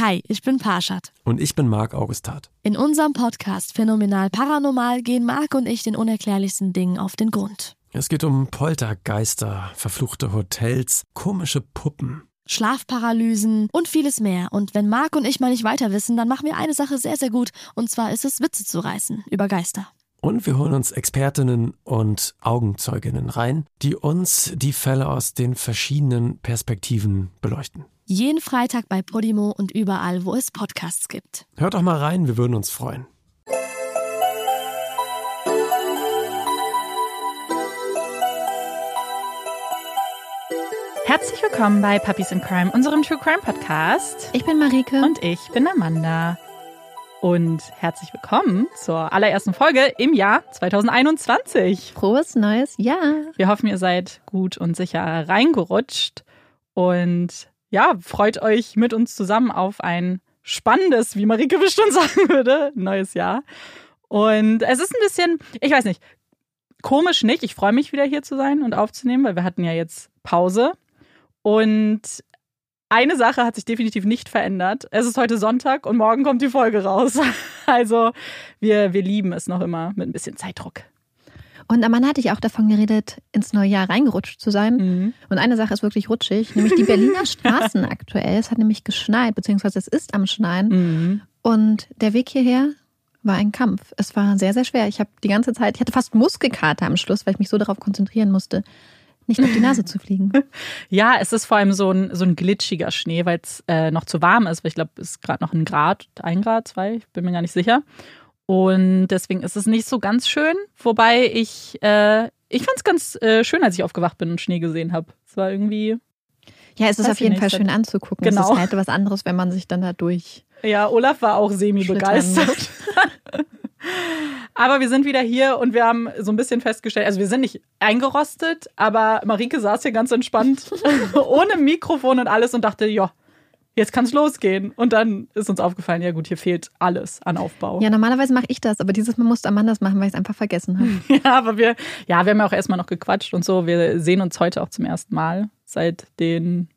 Hi, ich bin Parshad. Und ich bin Marc Augustat. In unserem Podcast Phänomenal Paranormal gehen Marc und ich den unerklärlichsten Dingen auf den Grund. Es geht um Poltergeister, verfluchte Hotels, komische Puppen. Schlafparalysen und vieles mehr. Und wenn Marc und ich mal nicht weiter wissen, dann machen wir eine Sache sehr, sehr gut. Und zwar ist es, Witze zu reißen über Geister. Und wir holen uns Expertinnen und Augenzeuginnen rein, die uns die Fälle aus den verschiedenen Perspektiven beleuchten. Jeden Freitag bei Podimo und überall, wo es Podcasts gibt. Hört doch mal rein, wir würden uns freuen. Herzlich willkommen bei Puppies in Crime, unserem True Crime Podcast. Ich bin Marike. Und ich bin Amanda. Und herzlich willkommen zur allerersten Folge im Jahr 2021. Frohes neues Jahr. Wir hoffen, ihr seid gut und sicher reingerutscht. Und ja, freut euch mit uns zusammen auf ein spannendes, wie Marike bestimmt sagen würde, neues Jahr. Und es ist ein bisschen, ich weiß nicht, komisch nicht. Ich freue mich wieder hier zu sein und aufzunehmen, weil wir hatten ja jetzt Pause. Und eine Sache hat sich definitiv nicht verändert. Es ist heute Sonntag und morgen kommt die Folge raus. Also wir, wir lieben es noch immer mit ein bisschen Zeitdruck. Und am Mann hatte ich auch davon geredet, ins neue Jahr reingerutscht zu sein. Mhm. Und eine Sache ist wirklich rutschig, nämlich die Berliner Straßen aktuell. Es hat nämlich geschneit, beziehungsweise es ist am Schneien. Mhm. Und der Weg hierher war ein Kampf. Es war sehr, sehr schwer. Ich habe die ganze Zeit, ich hatte fast Muskelkater am Schluss, weil ich mich so darauf konzentrieren musste, nicht auf die Nase zu fliegen. Ja, es ist vor allem so ein, so ein glitschiger Schnee, weil es äh, noch zu warm ist. Weil ich glaube, es ist gerade noch ein Grad, ein Grad, zwei, ich bin mir gar nicht sicher. Und deswegen ist es nicht so ganz schön. Wobei ich, äh, ich fand es ganz äh, schön, als ich aufgewacht bin und Schnee gesehen habe. Es war irgendwie. Ja, es ist auf jeden Fall schön anzugucken. Genau. Es ist halt was anderes, wenn man sich dann da durch. Ja, Olaf war auch semi-begeistert. aber wir sind wieder hier und wir haben so ein bisschen festgestellt, also wir sind nicht eingerostet, aber Marike saß hier ganz entspannt, ohne Mikrofon und alles und dachte, ja, jetzt kann es losgehen. Und dann ist uns aufgefallen, ja gut, hier fehlt alles an Aufbau. Ja, normalerweise mache ich das, aber dieses Mal musste Amanda das machen, weil ich es einfach vergessen habe. ja, aber wir, ja, wir haben ja auch erstmal noch gequatscht und so. Wir sehen uns heute auch zum ersten Mal seit den,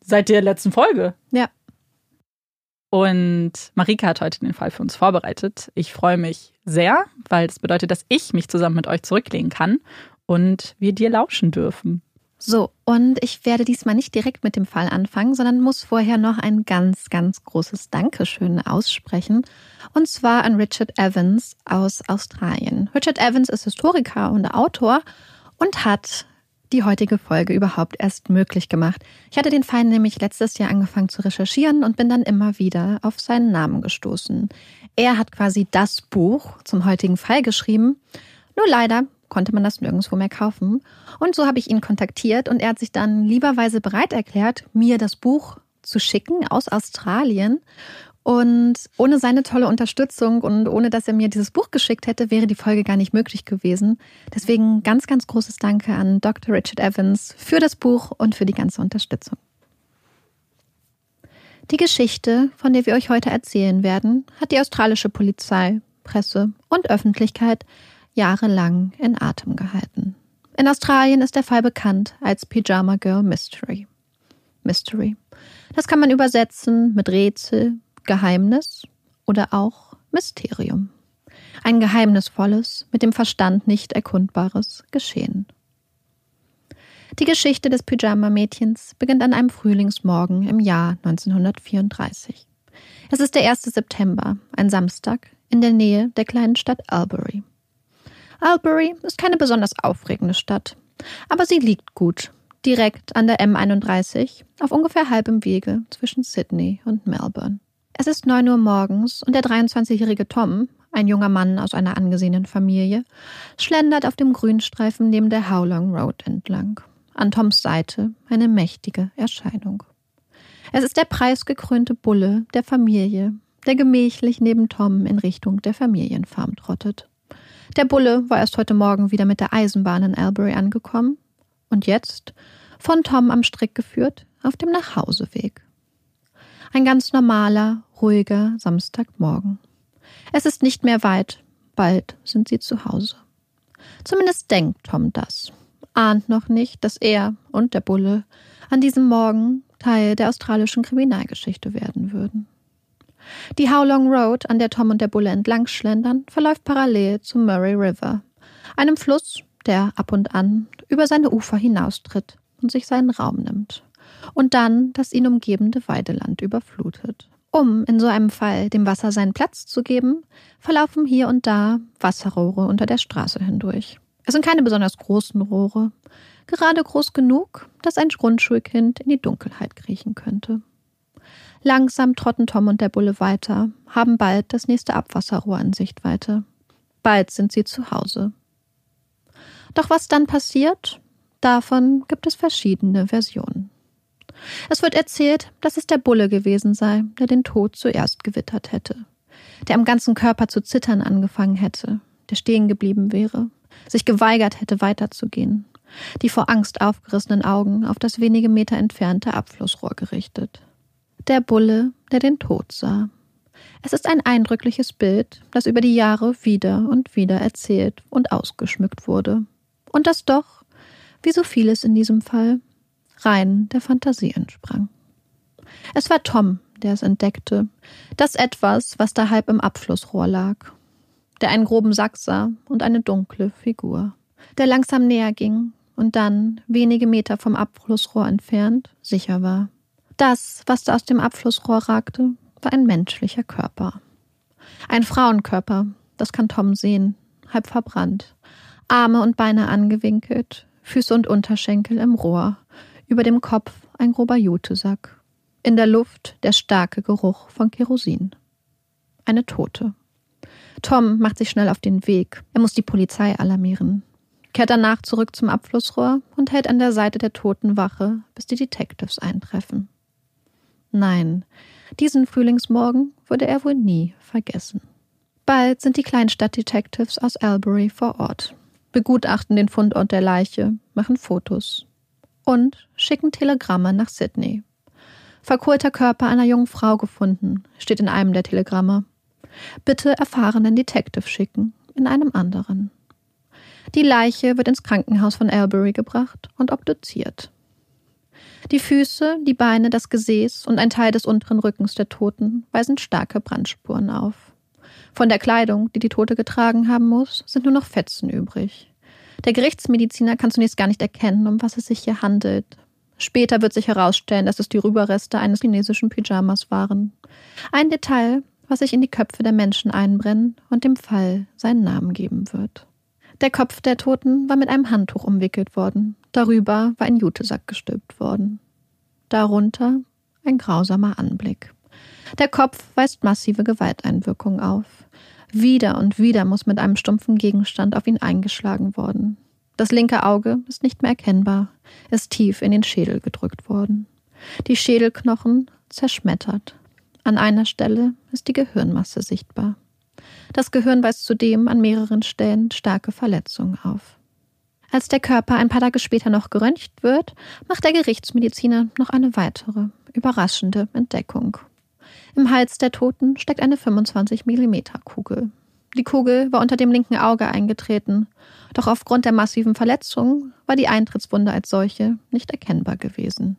seit der letzten Folge. Ja. Und Marika hat heute den Fall für uns vorbereitet. Ich freue mich sehr, weil das bedeutet, dass ich mich zusammen mit euch zurücklehnen kann und wir dir lauschen dürfen. So, und ich werde diesmal nicht direkt mit dem Fall anfangen, sondern muss vorher noch ein ganz, ganz großes Dankeschön aussprechen. Und zwar an Richard Evans aus Australien. Richard Evans ist Historiker und Autor und hat die heutige Folge überhaupt erst möglich gemacht. Ich hatte den Fall nämlich letztes Jahr angefangen zu recherchieren und bin dann immer wieder auf seinen Namen gestoßen. Er hat quasi das Buch zum heutigen Fall geschrieben. Nur leider konnte man das nirgendwo mehr kaufen. Und so habe ich ihn kontaktiert und er hat sich dann lieberweise bereit erklärt, mir das Buch zu schicken aus Australien. Und ohne seine tolle Unterstützung und ohne dass er mir dieses Buch geschickt hätte, wäre die Folge gar nicht möglich gewesen. Deswegen ganz, ganz großes Danke an Dr. Richard Evans für das Buch und für die ganze Unterstützung. Die Geschichte, von der wir euch heute erzählen werden, hat die australische Polizei, Presse und Öffentlichkeit jahrelang in Atem gehalten. In Australien ist der Fall bekannt als Pyjama Girl Mystery. Mystery. Das kann man übersetzen mit Rätsel, Geheimnis oder auch Mysterium. Ein geheimnisvolles, mit dem Verstand nicht erkundbares Geschehen. Die Geschichte des Pyjama-Mädchens beginnt an einem Frühlingsmorgen im Jahr 1934. Es ist der 1. September, ein Samstag, in der Nähe der kleinen Stadt Albury. Albury ist keine besonders aufregende Stadt, aber sie liegt gut, direkt an der M31, auf ungefähr halbem Wege zwischen Sydney und Melbourne. Es ist neun Uhr morgens und der 23-jährige Tom, ein junger Mann aus einer angesehenen Familie, schlendert auf dem Grünstreifen neben der Howlong Road entlang. An Toms Seite eine mächtige Erscheinung. Es ist der preisgekrönte Bulle der Familie, der gemächlich neben Tom in Richtung der Familienfarm trottet. Der Bulle war erst heute Morgen wieder mit der Eisenbahn in Albury angekommen und jetzt, von Tom am Strick geführt, auf dem Nachhauseweg. Ein ganz normaler, ruhiger Samstagmorgen. Es ist nicht mehr weit, bald sind sie zu Hause. Zumindest denkt Tom das, ahnt noch nicht, dass er und der Bulle an diesem Morgen Teil der australischen Kriminalgeschichte werden würden. Die Howlong Road, an der Tom und der Bulle entlang schlendern, verläuft parallel zum Murray River, einem Fluss, der ab und an über seine Ufer hinaustritt und sich seinen Raum nimmt und dann das ihn umgebende Weideland überflutet. Um in so einem Fall dem Wasser seinen Platz zu geben, verlaufen hier und da Wasserrohre unter der Straße hindurch. Es sind keine besonders großen Rohre, gerade groß genug, dass ein Grundschulkind in die Dunkelheit kriechen könnte. Langsam trotten Tom und der Bulle weiter, haben bald das nächste Abwasserrohr in Sichtweite. Bald sind sie zu Hause. Doch was dann passiert, davon gibt es verschiedene Versionen. Es wird erzählt, dass es der Bulle gewesen sei, der den Tod zuerst gewittert hätte, der am ganzen Körper zu zittern angefangen hätte, der stehen geblieben wäre, sich geweigert hätte weiterzugehen, die vor Angst aufgerissenen Augen auf das wenige Meter entfernte Abflussrohr gerichtet. Der Bulle, der den Tod sah. Es ist ein eindrückliches Bild, das über die Jahre wieder und wieder erzählt und ausgeschmückt wurde. Und das doch, wie so vieles in diesem Fall, rein der Fantasie entsprang. Es war Tom, der es entdeckte, das etwas, was da halb im Abflussrohr lag, der einen groben Sack sah und eine dunkle Figur, der langsam näher ging und dann, wenige Meter vom Abflussrohr entfernt, sicher war. Das, was da aus dem Abflussrohr ragte, war ein menschlicher Körper. Ein Frauenkörper, das kann Tom sehen, halb verbrannt, Arme und Beine angewinkelt, Füße und Unterschenkel im Rohr, über dem Kopf ein grober Jutesack. In der Luft der starke Geruch von Kerosin. Eine Tote. Tom macht sich schnell auf den Weg. Er muss die Polizei alarmieren. Kehrt danach zurück zum Abflussrohr und hält an der Seite der toten Wache, bis die Detectives eintreffen. Nein, diesen Frühlingsmorgen würde er wohl nie vergessen. Bald sind die Kleinstadtdetectives aus Albury vor Ort, begutachten den Fundort der Leiche, machen Fotos und schicken Telegramme nach Sydney. Verkohlter Körper einer jungen Frau gefunden, steht in einem der Telegramme. Bitte erfahrenen Detective schicken, in einem anderen. Die Leiche wird ins Krankenhaus von Albury gebracht und obduziert. Die Füße, die Beine, das Gesäß und ein Teil des unteren Rückens der Toten weisen starke Brandspuren auf. Von der Kleidung, die die Tote getragen haben muss, sind nur noch Fetzen übrig. Der Gerichtsmediziner kann zunächst gar nicht erkennen, um was es sich hier handelt. Später wird sich herausstellen, dass es die Rüberreste eines chinesischen Pyjamas waren. Ein Detail, was sich in die Köpfe der Menschen einbrennen und dem Fall seinen Namen geben wird. Der Kopf der Toten war mit einem Handtuch umwickelt worden. Darüber war ein Jutesack gestülpt worden. Darunter ein grausamer Anblick. Der Kopf weist massive Gewalteinwirkungen auf. Wieder und wieder muss mit einem stumpfen Gegenstand auf ihn eingeschlagen worden. Das linke Auge ist nicht mehr erkennbar, ist tief in den Schädel gedrückt worden. Die Schädelknochen zerschmettert. An einer Stelle ist die Gehirnmasse sichtbar. Das Gehirn weist zudem an mehreren Stellen starke Verletzungen auf. Als der Körper ein paar Tage später noch geröntgt wird, macht der Gerichtsmediziner noch eine weitere, überraschende Entdeckung. Im Hals der Toten steckt eine 25 mm Kugel. Die Kugel war unter dem linken Auge eingetreten, doch aufgrund der massiven Verletzung war die Eintrittswunde als solche nicht erkennbar gewesen.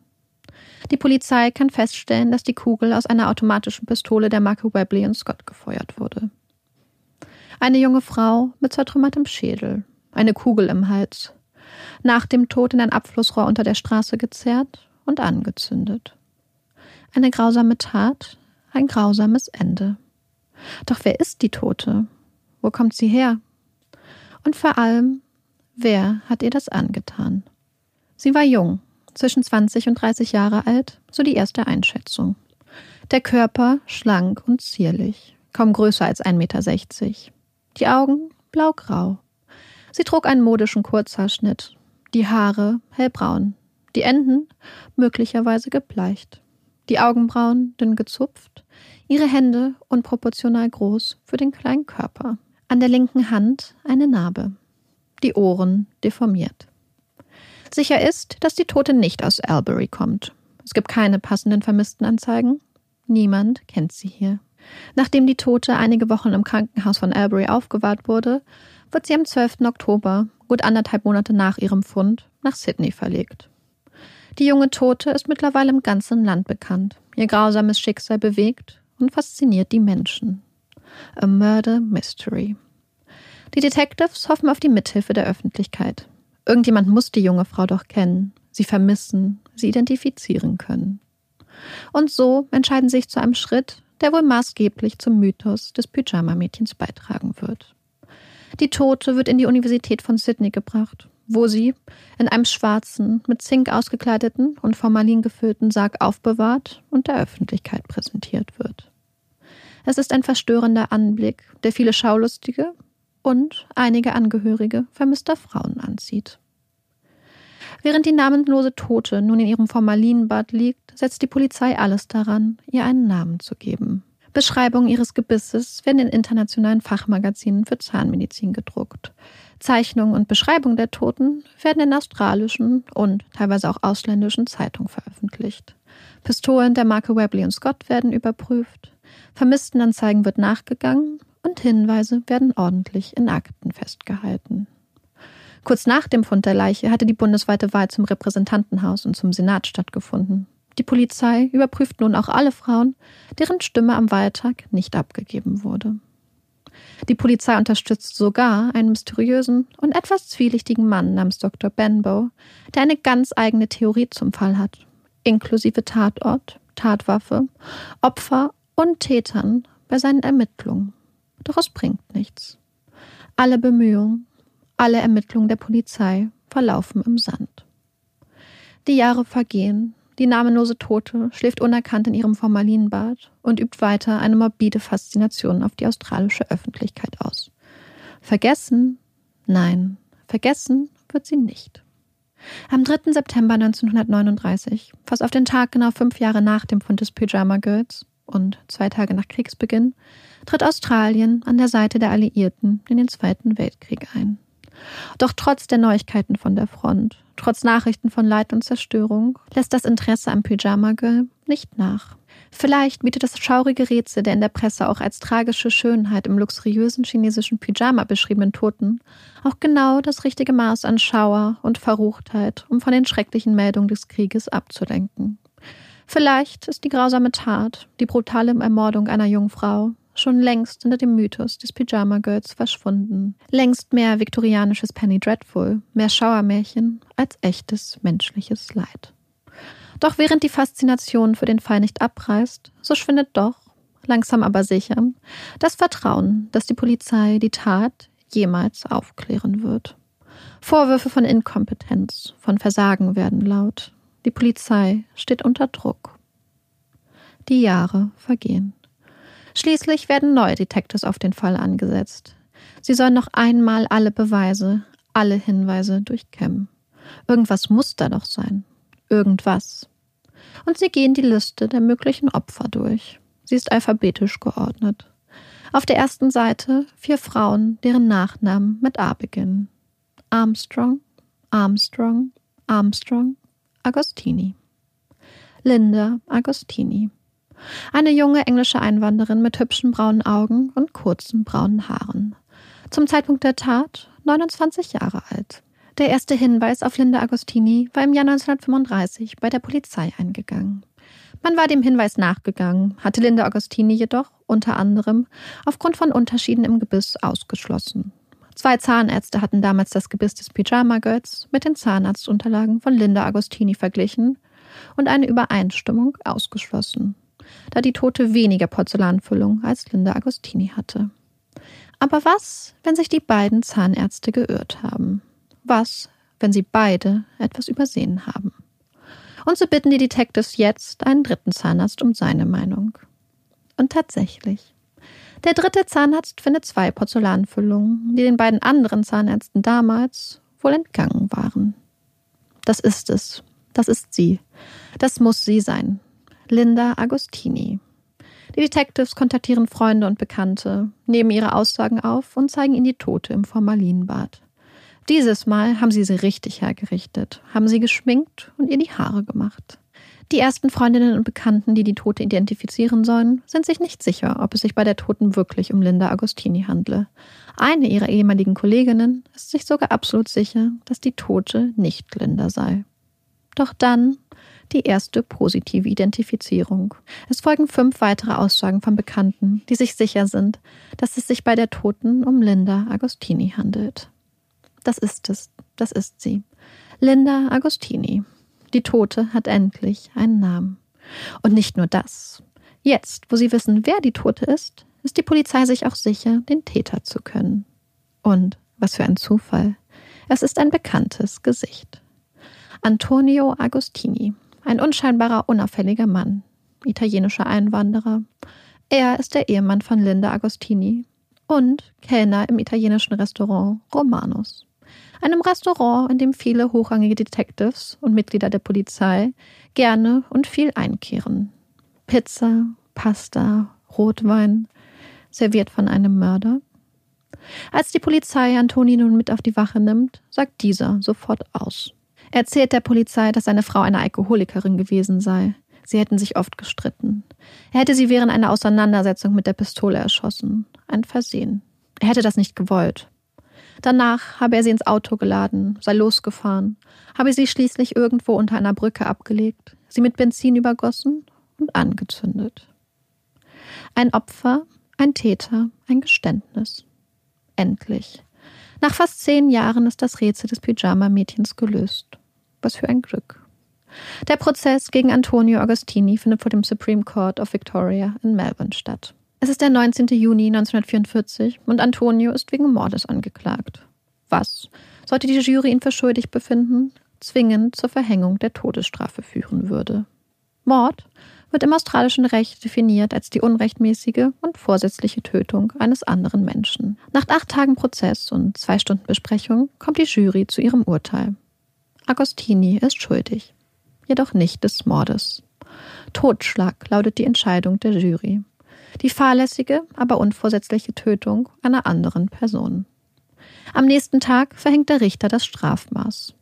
Die Polizei kann feststellen, dass die Kugel aus einer automatischen Pistole der Marke Webley Scott gefeuert wurde. Eine junge Frau mit zertrümmertem Schädel, eine Kugel im Hals, nach dem Tod in ein Abflussrohr unter der Straße gezerrt und angezündet. Eine grausame Tat, ein grausames Ende. Doch wer ist die Tote? Wo kommt sie her? Und vor allem, wer hat ihr das angetan? Sie war jung, zwischen 20 und 30 Jahre alt, so die erste Einschätzung. Der Körper schlank und zierlich, kaum größer als 1,60 Meter. Die Augen blaugrau. Sie trug einen modischen Kurzhaarschnitt, die Haare hellbraun, die Enden möglicherweise gebleicht die Augenbrauen dünn gezupft, ihre Hände unproportional groß für den kleinen Körper. An der linken Hand eine Narbe, die Ohren deformiert. Sicher ist, dass die Tote nicht aus Albury kommt. Es gibt keine passenden Vermisstenanzeigen. Niemand kennt sie hier. Nachdem die Tote einige Wochen im Krankenhaus von Albury aufgewahrt wurde, wird sie am 12. Oktober, gut anderthalb Monate nach ihrem Fund, nach Sydney verlegt. Die junge Tote ist mittlerweile im ganzen Land bekannt. Ihr grausames Schicksal bewegt und fasziniert die Menschen. A Murder Mystery. Die Detectives hoffen auf die Mithilfe der Öffentlichkeit. Irgendjemand muss die junge Frau doch kennen, sie vermissen, sie identifizieren können. Und so entscheiden sie sich zu einem Schritt, der wohl maßgeblich zum Mythos des Pyjama-Mädchens beitragen wird. Die Tote wird in die Universität von Sydney gebracht, wo sie in einem schwarzen, mit Zink ausgekleideten und Formalin gefüllten Sarg aufbewahrt und der Öffentlichkeit präsentiert wird. Es ist ein verstörender Anblick, der viele Schaulustige und einige Angehörige vermisster Frauen anzieht. Während die namenlose Tote nun in ihrem Formalinbad liegt, setzt die Polizei alles daran, ihr einen Namen zu geben. Beschreibungen ihres Gebisses werden in internationalen Fachmagazinen für Zahnmedizin gedruckt. Zeichnungen und Beschreibungen der Toten werden in australischen und teilweise auch ausländischen Zeitungen veröffentlicht. Pistolen der Marke Webley Scott werden überprüft. Vermisstenanzeigen wird nachgegangen und Hinweise werden ordentlich in Akten festgehalten. Kurz nach dem Fund der Leiche hatte die bundesweite Wahl zum Repräsentantenhaus und zum Senat stattgefunden. Die Polizei überprüft nun auch alle Frauen, deren Stimme am Wahltag nicht abgegeben wurde. Die Polizei unterstützt sogar einen mysteriösen und etwas zwielichtigen Mann namens Dr. Benbow, der eine ganz eigene Theorie zum Fall hat, inklusive Tatort, Tatwaffe, Opfer und Tätern bei seinen Ermittlungen. Doch es bringt nichts. Alle Bemühungen, alle Ermittlungen der Polizei verlaufen im Sand. Die Jahre vergehen, die namenlose Tote schläft unerkannt in ihrem Formalinbad und übt weiter eine morbide Faszination auf die australische Öffentlichkeit aus. Vergessen? Nein, vergessen wird sie nicht. Am 3. September 1939, fast auf den Tag genau fünf Jahre nach dem Fund des Pyjama Girls und zwei Tage nach Kriegsbeginn, tritt Australien an der Seite der Alliierten in den Zweiten Weltkrieg ein. Doch trotz der Neuigkeiten von der Front, trotz Nachrichten von Leid und Zerstörung, lässt das Interesse am Pyjama Girl nicht nach. Vielleicht bietet das schaurige Rätsel der in der Presse auch als tragische Schönheit im luxuriösen chinesischen Pyjama beschriebenen Toten auch genau das richtige Maß an Schauer und Verruchtheit, um von den schrecklichen Meldungen des Krieges abzulenken. Vielleicht ist die grausame Tat, die brutale Ermordung einer jungen Frau, schon längst hinter dem Mythos des Pyjama Girls verschwunden. Längst mehr viktorianisches Penny Dreadful, mehr Schauermärchen als echtes menschliches Leid. Doch während die Faszination für den Fall nicht abreißt, so schwindet doch, langsam aber sicher, das Vertrauen, dass die Polizei die Tat jemals aufklären wird. Vorwürfe von Inkompetenz, von Versagen werden laut. Die Polizei steht unter Druck. Die Jahre vergehen. Schließlich werden neue Detectives auf den Fall angesetzt. Sie sollen noch einmal alle Beweise, alle Hinweise durchkämmen. Irgendwas muss da doch sein. Irgendwas. Und sie gehen die Liste der möglichen Opfer durch. Sie ist alphabetisch geordnet. Auf der ersten Seite vier Frauen, deren Nachnamen mit A beginnen. Armstrong, Armstrong, Armstrong, Agostini. Linda Agostini. Eine junge englische Einwanderin mit hübschen braunen Augen und kurzen braunen Haaren. Zum Zeitpunkt der Tat 29 Jahre alt. Der erste Hinweis auf Linda Agostini war im Jahr 1935 bei der Polizei eingegangen. Man war dem Hinweis nachgegangen, hatte Linda Agostini jedoch unter anderem aufgrund von Unterschieden im Gebiss ausgeschlossen. Zwei Zahnärzte hatten damals das Gebiss des Pyjama Girls mit den Zahnarztunterlagen von Linda Agostini verglichen und eine Übereinstimmung ausgeschlossen da die Tote weniger Porzellanfüllung als Linda Agostini hatte. Aber was, wenn sich die beiden Zahnärzte geirrt haben? Was, wenn sie beide etwas übersehen haben? Und so bitten die Detectives jetzt einen dritten Zahnarzt um seine Meinung. Und tatsächlich. Der dritte Zahnarzt findet zwei Porzellanfüllungen, die den beiden anderen Zahnärzten damals wohl entgangen waren. Das ist es. Das ist sie. Das muss sie sein. Linda Agostini. Die Detectives kontaktieren Freunde und Bekannte, nehmen ihre Aussagen auf und zeigen ihnen die Tote im Formalinbad. Dieses Mal haben sie sie richtig hergerichtet, haben sie geschminkt und ihr die Haare gemacht. Die ersten Freundinnen und Bekannten, die die Tote identifizieren sollen, sind sich nicht sicher, ob es sich bei der Toten wirklich um Linda Agostini handle. Eine ihrer ehemaligen Kolleginnen ist sich sogar absolut sicher, dass die Tote nicht Linda sei. Doch dann die erste positive Identifizierung. Es folgen fünf weitere Aussagen von Bekannten, die sich sicher sind, dass es sich bei der Toten um Linda Agostini handelt. Das ist es, das ist sie. Linda Agostini. Die Tote hat endlich einen Namen. Und nicht nur das. Jetzt, wo sie wissen, wer die Tote ist, ist die Polizei sich auch sicher, den Täter zu können. Und, was für ein Zufall, es ist ein bekanntes Gesicht. Antonio Agostini, ein unscheinbarer, unauffälliger Mann, italienischer Einwanderer. Er ist der Ehemann von Linda Agostini und Kellner im italienischen Restaurant Romanus. Einem Restaurant, in dem viele hochrangige Detectives und Mitglieder der Polizei gerne und viel einkehren. Pizza, Pasta, Rotwein, serviert von einem Mörder. Als die Polizei Antoni nun mit auf die Wache nimmt, sagt dieser sofort aus. Er erzählt der Polizei, dass seine Frau eine Alkoholikerin gewesen sei. Sie hätten sich oft gestritten. Er hätte sie während einer Auseinandersetzung mit der Pistole erschossen. Ein Versehen. Er hätte das nicht gewollt. Danach habe er sie ins Auto geladen, sei losgefahren, habe sie schließlich irgendwo unter einer Brücke abgelegt, sie mit Benzin übergossen und angezündet. Ein Opfer, ein Täter, ein Geständnis. Endlich. Nach fast zehn Jahren ist das Rätsel des Pyjama-Mädchens gelöst. Was für ein Glück. Der Prozess gegen Antonio Agostini findet vor dem Supreme Court of Victoria in Melbourne statt. Es ist der 19. Juni 1944 und Antonio ist wegen Mordes angeklagt. Was, sollte die Jury ihn für schuldig befinden, zwingend zur Verhängung der Todesstrafe führen würde. Mord wird im australischen Recht definiert als die unrechtmäßige und vorsätzliche Tötung eines anderen Menschen. Nach acht Tagen Prozess und zwei Stunden Besprechung kommt die Jury zu ihrem Urteil. Agostini ist schuldig, jedoch nicht des Mordes. Totschlag lautet die Entscheidung der Jury. Die fahrlässige, aber unvorsätzliche Tötung einer anderen Person. Am nächsten Tag verhängt der Richter das Strafmaß.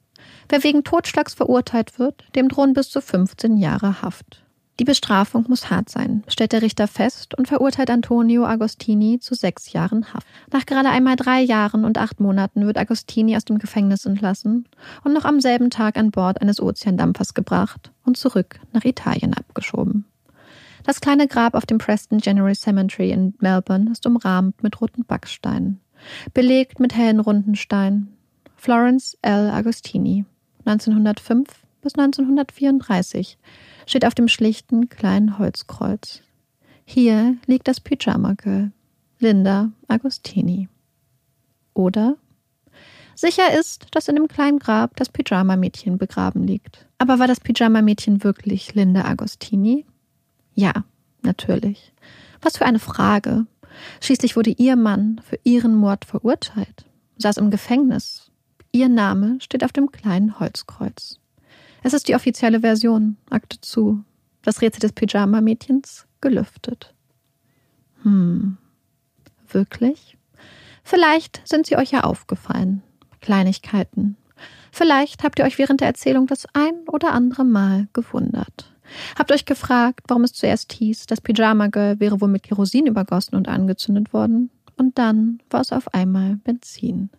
Wer wegen Totschlags verurteilt wird, dem drohen bis zu 15 Jahre Haft. Die Bestrafung muss hart sein, stellt der Richter fest und verurteilt Antonio Agostini zu sechs Jahren Haft. Nach gerade einmal drei Jahren und acht Monaten wird Agostini aus dem Gefängnis entlassen und noch am selben Tag an Bord eines Ozeandampfers gebracht und zurück nach Italien abgeschoben. Das kleine Grab auf dem Preston General Cemetery in Melbourne ist umrahmt mit roten Backsteinen, belegt mit hellen runden Steinen. Florence L. Agostini, 1905 bis 1934 steht auf dem schlichten kleinen Holzkreuz. Hier liegt das Pyjama Girl, Linda Agostini. Oder? Sicher ist, dass in dem kleinen Grab das Pyjama-Mädchen begraben liegt. Aber war das Pyjama-Mädchen wirklich Linda Agostini? Ja, natürlich. Was für eine Frage. Schließlich wurde ihr Mann für ihren Mord verurteilt, saß im Gefängnis. Ihr Name steht auf dem kleinen Holzkreuz. Es ist die offizielle Version, Akte zu. Das Rätsel des Pyjama-Mädchens gelüftet. Hm. Wirklich? Vielleicht sind sie euch ja aufgefallen. Kleinigkeiten. Vielleicht habt ihr euch während der Erzählung das ein oder andere Mal gewundert. Habt euch gefragt, warum es zuerst hieß, das Pyjama Girl wäre wohl mit Kerosin übergossen und angezündet worden. Und dann war es auf einmal Benzin.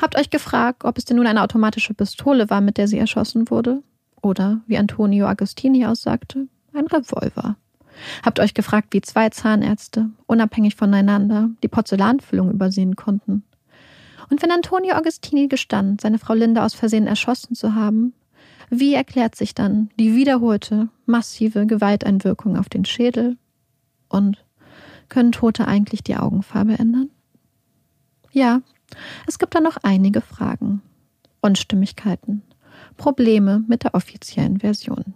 Habt euch gefragt, ob es denn nun eine automatische Pistole war, mit der sie erschossen wurde? Oder, wie Antonio Agostini aussagte, ein Revolver. Habt euch gefragt, wie zwei Zahnärzte, unabhängig voneinander, die Porzellanfüllung übersehen konnten. Und wenn Antonio Agostini gestand, seine Frau Linda aus Versehen erschossen zu haben, wie erklärt sich dann die wiederholte, massive Gewalteinwirkung auf den Schädel? Und können Tote eigentlich die Augenfarbe ändern? Ja, es gibt da noch einige Fragen, Unstimmigkeiten, Probleme mit der offiziellen Version.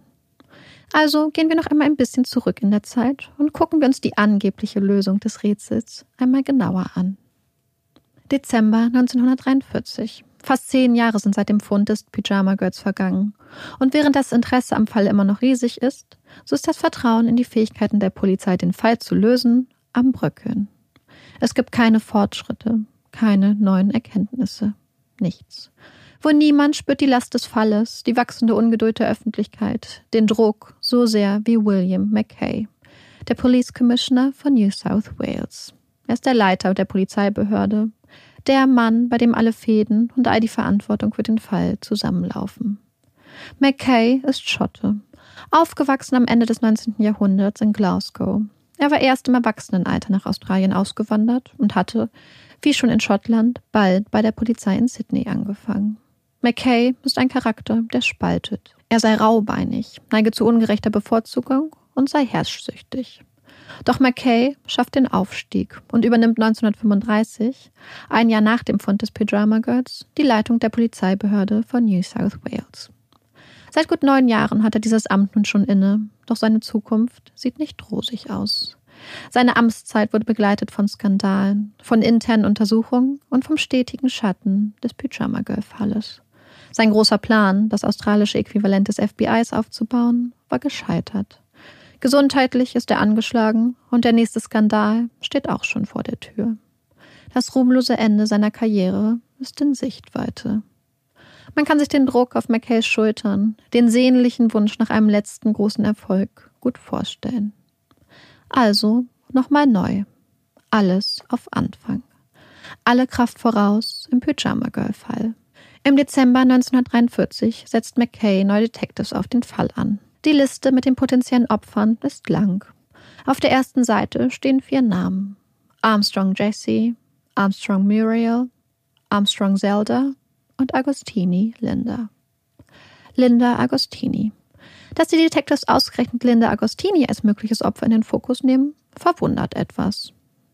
Also gehen wir noch einmal ein bisschen zurück in der Zeit und gucken wir uns die angebliche Lösung des Rätsels einmal genauer an. Dezember 1943. Fast zehn Jahre sind seit dem Fund des Pyjama Girls vergangen. Und während das Interesse am Fall immer noch riesig ist, so ist das Vertrauen in die Fähigkeiten der Polizei, den Fall zu lösen, am Bröckeln. Es gibt keine Fortschritte, keine neuen Erkenntnisse, nichts. Wo niemand spürt die Last des Falles, die wachsende Ungeduld der Öffentlichkeit, den Druck so sehr wie William McKay, der Police Commissioner von New South Wales. Er ist der Leiter der Polizeibehörde, der Mann, bei dem alle Fäden und all die Verantwortung für den Fall zusammenlaufen. McKay ist Schotte, aufgewachsen am Ende des 19. Jahrhunderts in Glasgow. Er war erst im Erwachsenenalter nach Australien ausgewandert und hatte, wie schon in Schottland, bald bei der Polizei in Sydney angefangen. McKay ist ein Charakter, der spaltet. Er sei raubeinig, neige zu ungerechter Bevorzugung und sei herrschsüchtig. Doch McKay schafft den Aufstieg und übernimmt 1935, ein Jahr nach dem Fund des Pyjama Girls, die Leitung der Polizeibehörde von New South Wales. Seit gut neun Jahren hat er dieses Amt nun schon inne, doch seine Zukunft sieht nicht rosig aus. Seine Amtszeit wurde begleitet von Skandalen, von internen Untersuchungen und vom stetigen Schatten des Pyjama Girl Falles. Sein großer Plan, das australische Äquivalent des FBIs aufzubauen, war gescheitert. Gesundheitlich ist er angeschlagen und der nächste Skandal steht auch schon vor der Tür. Das ruhmlose Ende seiner Karriere ist in Sichtweite. Man kann sich den Druck auf McKays Schultern, den sehnlichen Wunsch nach einem letzten großen Erfolg gut vorstellen. Also nochmal neu. Alles auf Anfang. Alle Kraft voraus im Pyjama Girl Fall. Im Dezember 1943 setzt McKay neue Detectives auf den Fall an. Die Liste mit den potenziellen Opfern ist lang. Auf der ersten Seite stehen vier Namen. Armstrong Jesse, Armstrong Muriel, Armstrong Zelda und Agostini Linda. Linda Agostini. Dass die Detectives ausgerechnet Linda Agostini als mögliches Opfer in den Fokus nehmen, verwundert etwas.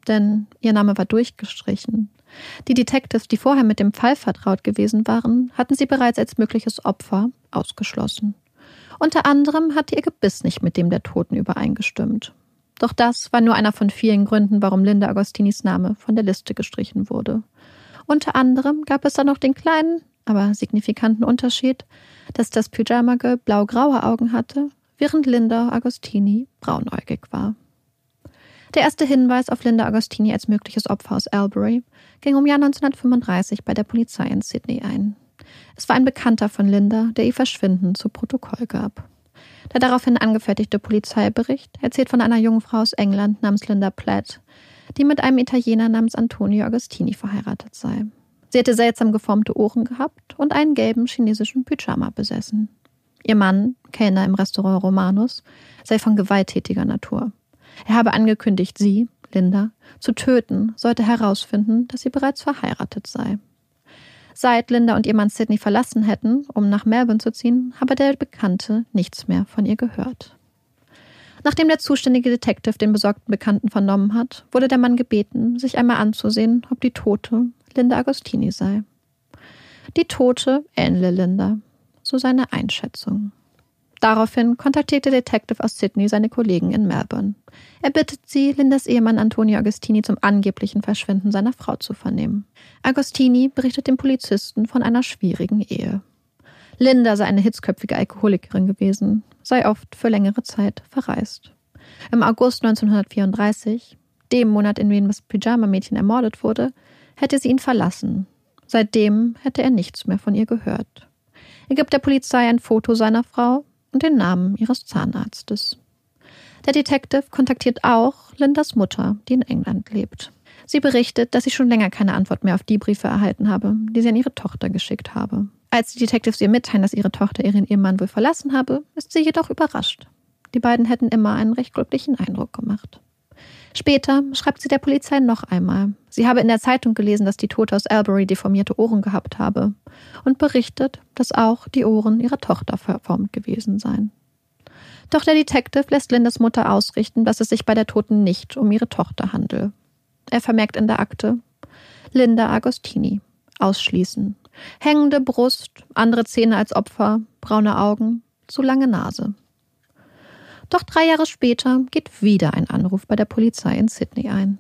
Denn ihr Name war durchgestrichen. Die Detectives, die vorher mit dem Fall vertraut gewesen waren, hatten sie bereits als mögliches Opfer ausgeschlossen. Unter anderem hatte ihr Gebiss nicht mit dem der Toten übereingestimmt. Doch das war nur einer von vielen Gründen, warum Linda Agostinis Name von der Liste gestrichen wurde. Unter anderem gab es dann noch den kleinen, aber signifikanten Unterschied, dass das Pyjama Girl blau-graue Augen hatte, während Linda Agostini braunäugig war. Der erste Hinweis auf Linda Agostini als mögliches Opfer aus Albury ging um Jahr 1935 bei der Polizei in Sydney ein. Es war ein Bekannter von Linda, der ihr Verschwinden zu Protokoll gab. Der daraufhin angefertigte Polizeibericht erzählt von einer jungen Frau aus England namens Linda Platt, die mit einem Italiener namens Antonio Agostini verheiratet sei. Sie hätte seltsam geformte Ohren gehabt und einen gelben chinesischen Pyjama besessen. Ihr Mann, Kellner im Restaurant Romanus, sei von gewalttätiger Natur. Er habe angekündigt, sie, Linda, zu töten, sollte herausfinden, dass sie bereits verheiratet sei. Seit Linda und ihr Mann Sidney verlassen hätten, um nach Melbourne zu ziehen, habe der Bekannte nichts mehr von ihr gehört. Nachdem der zuständige Detective den besorgten Bekannten vernommen hat, wurde der Mann gebeten, sich einmal anzusehen, ob die Tote Linda Agostini sei. Die Tote ähnle Linda, so seine Einschätzung. Daraufhin kontaktierte Detective aus Sydney seine Kollegen in Melbourne. Er bittet sie, Lindas Ehemann Antonio Agostini zum angeblichen Verschwinden seiner Frau zu vernehmen. Agostini berichtet dem Polizisten von einer schwierigen Ehe. Linda sei eine hitzköpfige Alkoholikerin gewesen, sei oft für längere Zeit verreist. Im August 1934, dem Monat, in dem das Pyjama-Mädchen ermordet wurde, hätte sie ihn verlassen. Seitdem hätte er nichts mehr von ihr gehört. Er gibt der Polizei ein Foto seiner Frau und den Namen ihres Zahnarztes. Der Detective kontaktiert auch Lindas Mutter, die in England lebt. Sie berichtet, dass sie schon länger keine Antwort mehr auf die Briefe erhalten habe, die sie an ihre Tochter geschickt habe. Als die Detectives ihr mitteilen, dass ihre Tochter ihren Ehemann wohl verlassen habe, ist sie jedoch überrascht. Die beiden hätten immer einen recht glücklichen Eindruck gemacht. Später schreibt sie der Polizei noch einmal. Sie habe in der Zeitung gelesen, dass die Tote aus Albury deformierte Ohren gehabt habe und berichtet, dass auch die Ohren ihrer Tochter verformt gewesen seien. Doch der Detective lässt Lindas Mutter ausrichten, dass es sich bei der Toten nicht um ihre Tochter handelt. Er vermerkt in der Akte Linda Agostini. Ausschließen. Hängende Brust, andere Zähne als Opfer, braune Augen, zu lange Nase. Doch drei Jahre später geht wieder ein Anruf bei der Polizei in Sydney ein.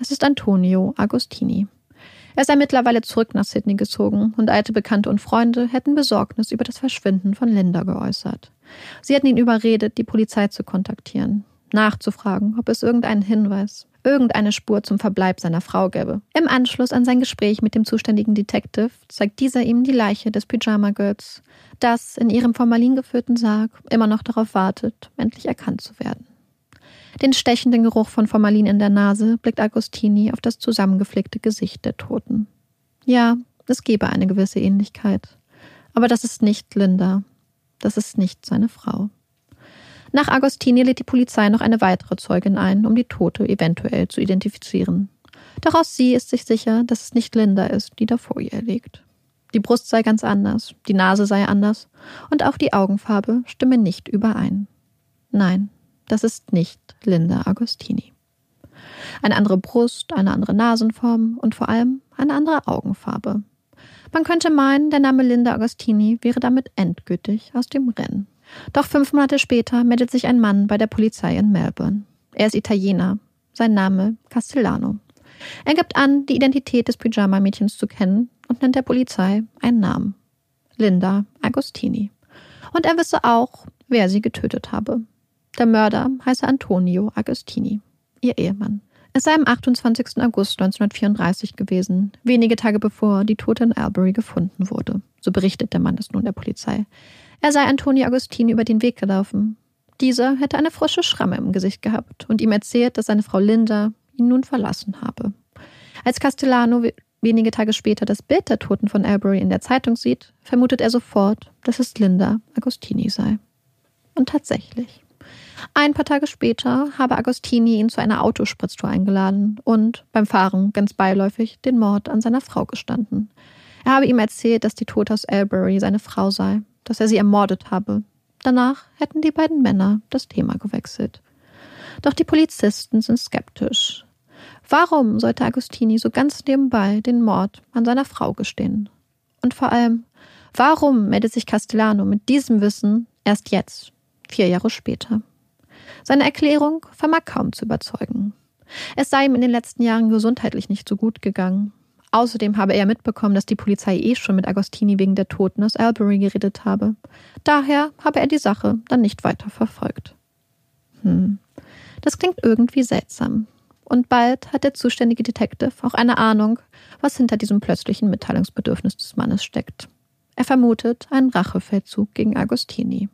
Es ist Antonio Agostini. Er sei mittlerweile zurück nach Sydney gezogen und alte Bekannte und Freunde hätten Besorgnis über das Verschwinden von Linda geäußert. Sie hätten ihn überredet, die Polizei zu kontaktieren, nachzufragen, ob es irgendeinen Hinweis, irgendeine Spur zum Verbleib seiner Frau gäbe. Im Anschluss an sein Gespräch mit dem zuständigen Detective zeigt dieser ihm die Leiche des Pyjama Girls, das in ihrem Formalin geführten Sarg immer noch darauf wartet, endlich erkannt zu werden. Den stechenden Geruch von Formalin in der Nase blickt Agostini auf das zusammengeflickte Gesicht der Toten. Ja, es gebe eine gewisse Ähnlichkeit. Aber das ist nicht Linda. das ist nicht seine Frau. Nach Agostini lädt die Polizei noch eine weitere Zeugin ein, um die Tote eventuell zu identifizieren. Doch auch sie ist sich sicher, dass es nicht Linda ist, die da vor ihr liegt. Die Brust sei ganz anders, die Nase sei anders und auch die Augenfarbe stimme nicht überein. Nein, das ist nicht Linda Agostini. Eine andere Brust, eine andere Nasenform und vor allem eine andere Augenfarbe. Man könnte meinen, der Name Linda Agostini wäre damit endgültig aus dem Rennen. Doch fünf Monate später meldet sich ein Mann bei der Polizei in Melbourne. Er ist Italiener. Sein Name Castellano. Er gibt an, die Identität des Pyjama-Mädchens zu kennen und nennt der Polizei einen Namen. Linda Agostini. Und er wisse auch, wer sie getötet habe. Der Mörder heiße Antonio Agostini, ihr Ehemann. Es sei am 28. August 1934 gewesen, wenige Tage bevor die Tote in Albury gefunden wurde. So berichtet der Mann es nun der Polizei. Er sei Antonio Agostini über den Weg gelaufen. Dieser hätte eine frische Schramme im Gesicht gehabt und ihm erzählt, dass seine Frau Linda ihn nun verlassen habe. Als Castellano wenige Tage später das Bild der Toten von Albury in der Zeitung sieht, vermutet er sofort, dass es Linda Agostini sei. Und tatsächlich. Ein paar Tage später habe Agostini ihn zu einer Autospritztour eingeladen und beim Fahren ganz beiläufig den Mord an seiner Frau gestanden. Er habe ihm erzählt, dass die Tote aus Albury seine Frau sei dass er sie ermordet habe. Danach hätten die beiden Männer das Thema gewechselt. Doch die Polizisten sind skeptisch. Warum sollte Agostini so ganz nebenbei den Mord an seiner Frau gestehen? Und vor allem, warum meldet sich Castellano mit diesem Wissen erst jetzt, vier Jahre später? Seine Erklärung vermag kaum zu überzeugen. Es sei ihm in den letzten Jahren gesundheitlich nicht so gut gegangen. Außerdem habe er mitbekommen, dass die Polizei eh schon mit Agostini wegen der Toten aus Albury geredet habe. Daher habe er die Sache dann nicht weiter verfolgt. Hm, das klingt irgendwie seltsam. Und bald hat der zuständige Detective auch eine Ahnung, was hinter diesem plötzlichen Mitteilungsbedürfnis des Mannes steckt. Er vermutet einen Rachefeldzug gegen Agostini.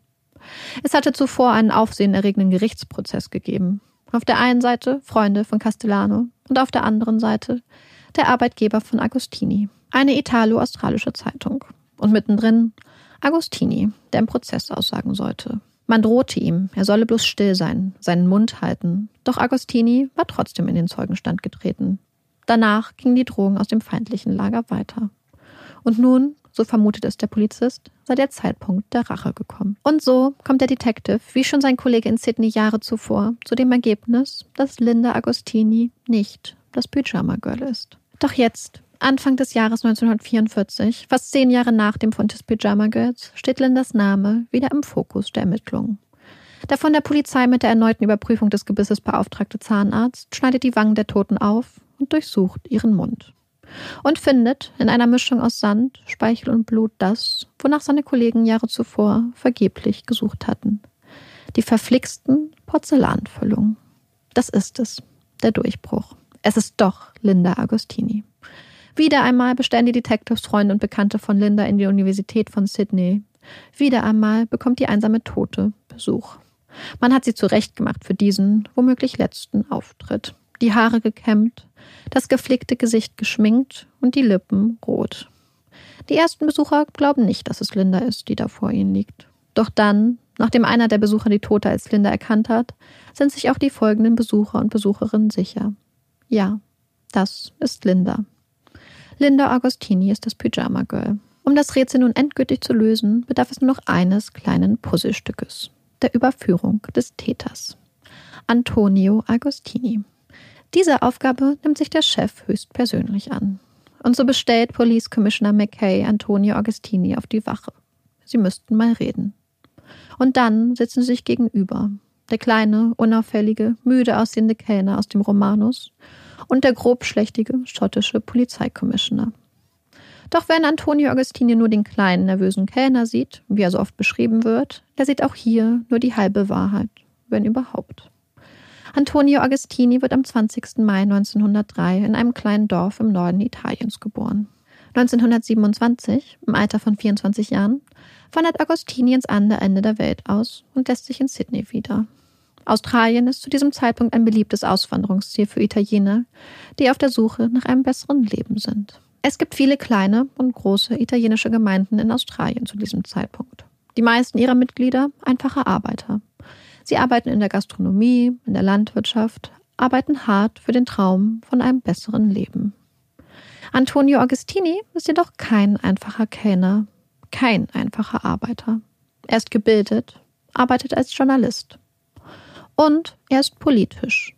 Es hatte zuvor einen aufsehenerregenden Gerichtsprozess gegeben. Auf der einen Seite Freunde von Castellano und auf der anderen Seite der Arbeitgeber von Agostini, eine italo-australische Zeitung. Und mittendrin Agostini, der im Prozess aussagen sollte. Man drohte ihm, er solle bloß still sein, seinen Mund halten. Doch Agostini war trotzdem in den Zeugenstand getreten. Danach ging die Drohung aus dem feindlichen Lager weiter. Und nun, so vermutet es der Polizist, sei der Zeitpunkt der Rache gekommen. Und so kommt der Detective, wie schon sein Kollege in Sydney Jahre zuvor, zu dem Ergebnis, dass Linda Agostini nicht das Pyjama Girl ist. Doch jetzt, Anfang des Jahres 1944, fast zehn Jahre nach dem Fund des Pyjama Girls, steht Lindas Name wieder im Fokus der Ermittlungen. Der von der Polizei mit der erneuten Überprüfung des Gebisses beauftragte Zahnarzt schneidet die Wangen der Toten auf und durchsucht ihren Mund. Und findet in einer Mischung aus Sand, Speichel und Blut das, wonach seine Kollegen Jahre zuvor vergeblich gesucht hatten. Die verflixten Porzellanfüllungen. Das ist es, der Durchbruch. Es ist doch Linda Agostini. Wieder einmal bestellen die Detectives Freunde und Bekannte von Linda in die Universität von Sydney. Wieder einmal bekommt die einsame Tote Besuch. Man hat sie zurechtgemacht für diesen, womöglich letzten Auftritt. Die Haare gekämmt, das geflickte Gesicht geschminkt und die Lippen rot. Die ersten Besucher glauben nicht, dass es Linda ist, die da vor ihnen liegt. Doch dann, nachdem einer der Besucher die Tote als Linda erkannt hat, sind sich auch die folgenden Besucher und Besucherinnen sicher. Ja, das ist Linda. Linda Agostini ist das Pyjama Girl. Um das Rätsel nun endgültig zu lösen, bedarf es nur noch eines kleinen Puzzlestückes, der Überführung des Täters. Antonio Agostini. Diese Aufgabe nimmt sich der Chef höchstpersönlich an. Und so bestellt Police Commissioner McKay Antonio Agostini auf die Wache. Sie müssten mal reden. Und dann sitzen sie sich gegenüber der kleine, unauffällige, müde aussehende Kellner aus dem Romanus und der grobschlächtige schottische Polizeikommissioner. Doch wenn Antonio Agostini nur den kleinen, nervösen Kellner sieht, wie er so oft beschrieben wird, der sieht auch hier nur die halbe Wahrheit, wenn überhaupt. Antonio Agostini wird am 20. Mai 1903 in einem kleinen Dorf im Norden Italiens geboren. 1927, im Alter von 24 Jahren, wandert Agostini ins andere Ende der Welt aus und lässt sich in Sydney wieder. Australien ist zu diesem Zeitpunkt ein beliebtes Auswanderungsziel für Italiener, die auf der Suche nach einem besseren Leben sind. Es gibt viele kleine und große italienische Gemeinden in Australien zu diesem Zeitpunkt. Die meisten ihrer Mitglieder einfache Arbeiter. Sie arbeiten in der Gastronomie, in der Landwirtschaft, arbeiten hart für den Traum von einem besseren Leben. Antonio Agostini ist jedoch kein einfacher Kellner, kein einfacher Arbeiter. Er ist gebildet, arbeitet als Journalist. Und er ist politisch.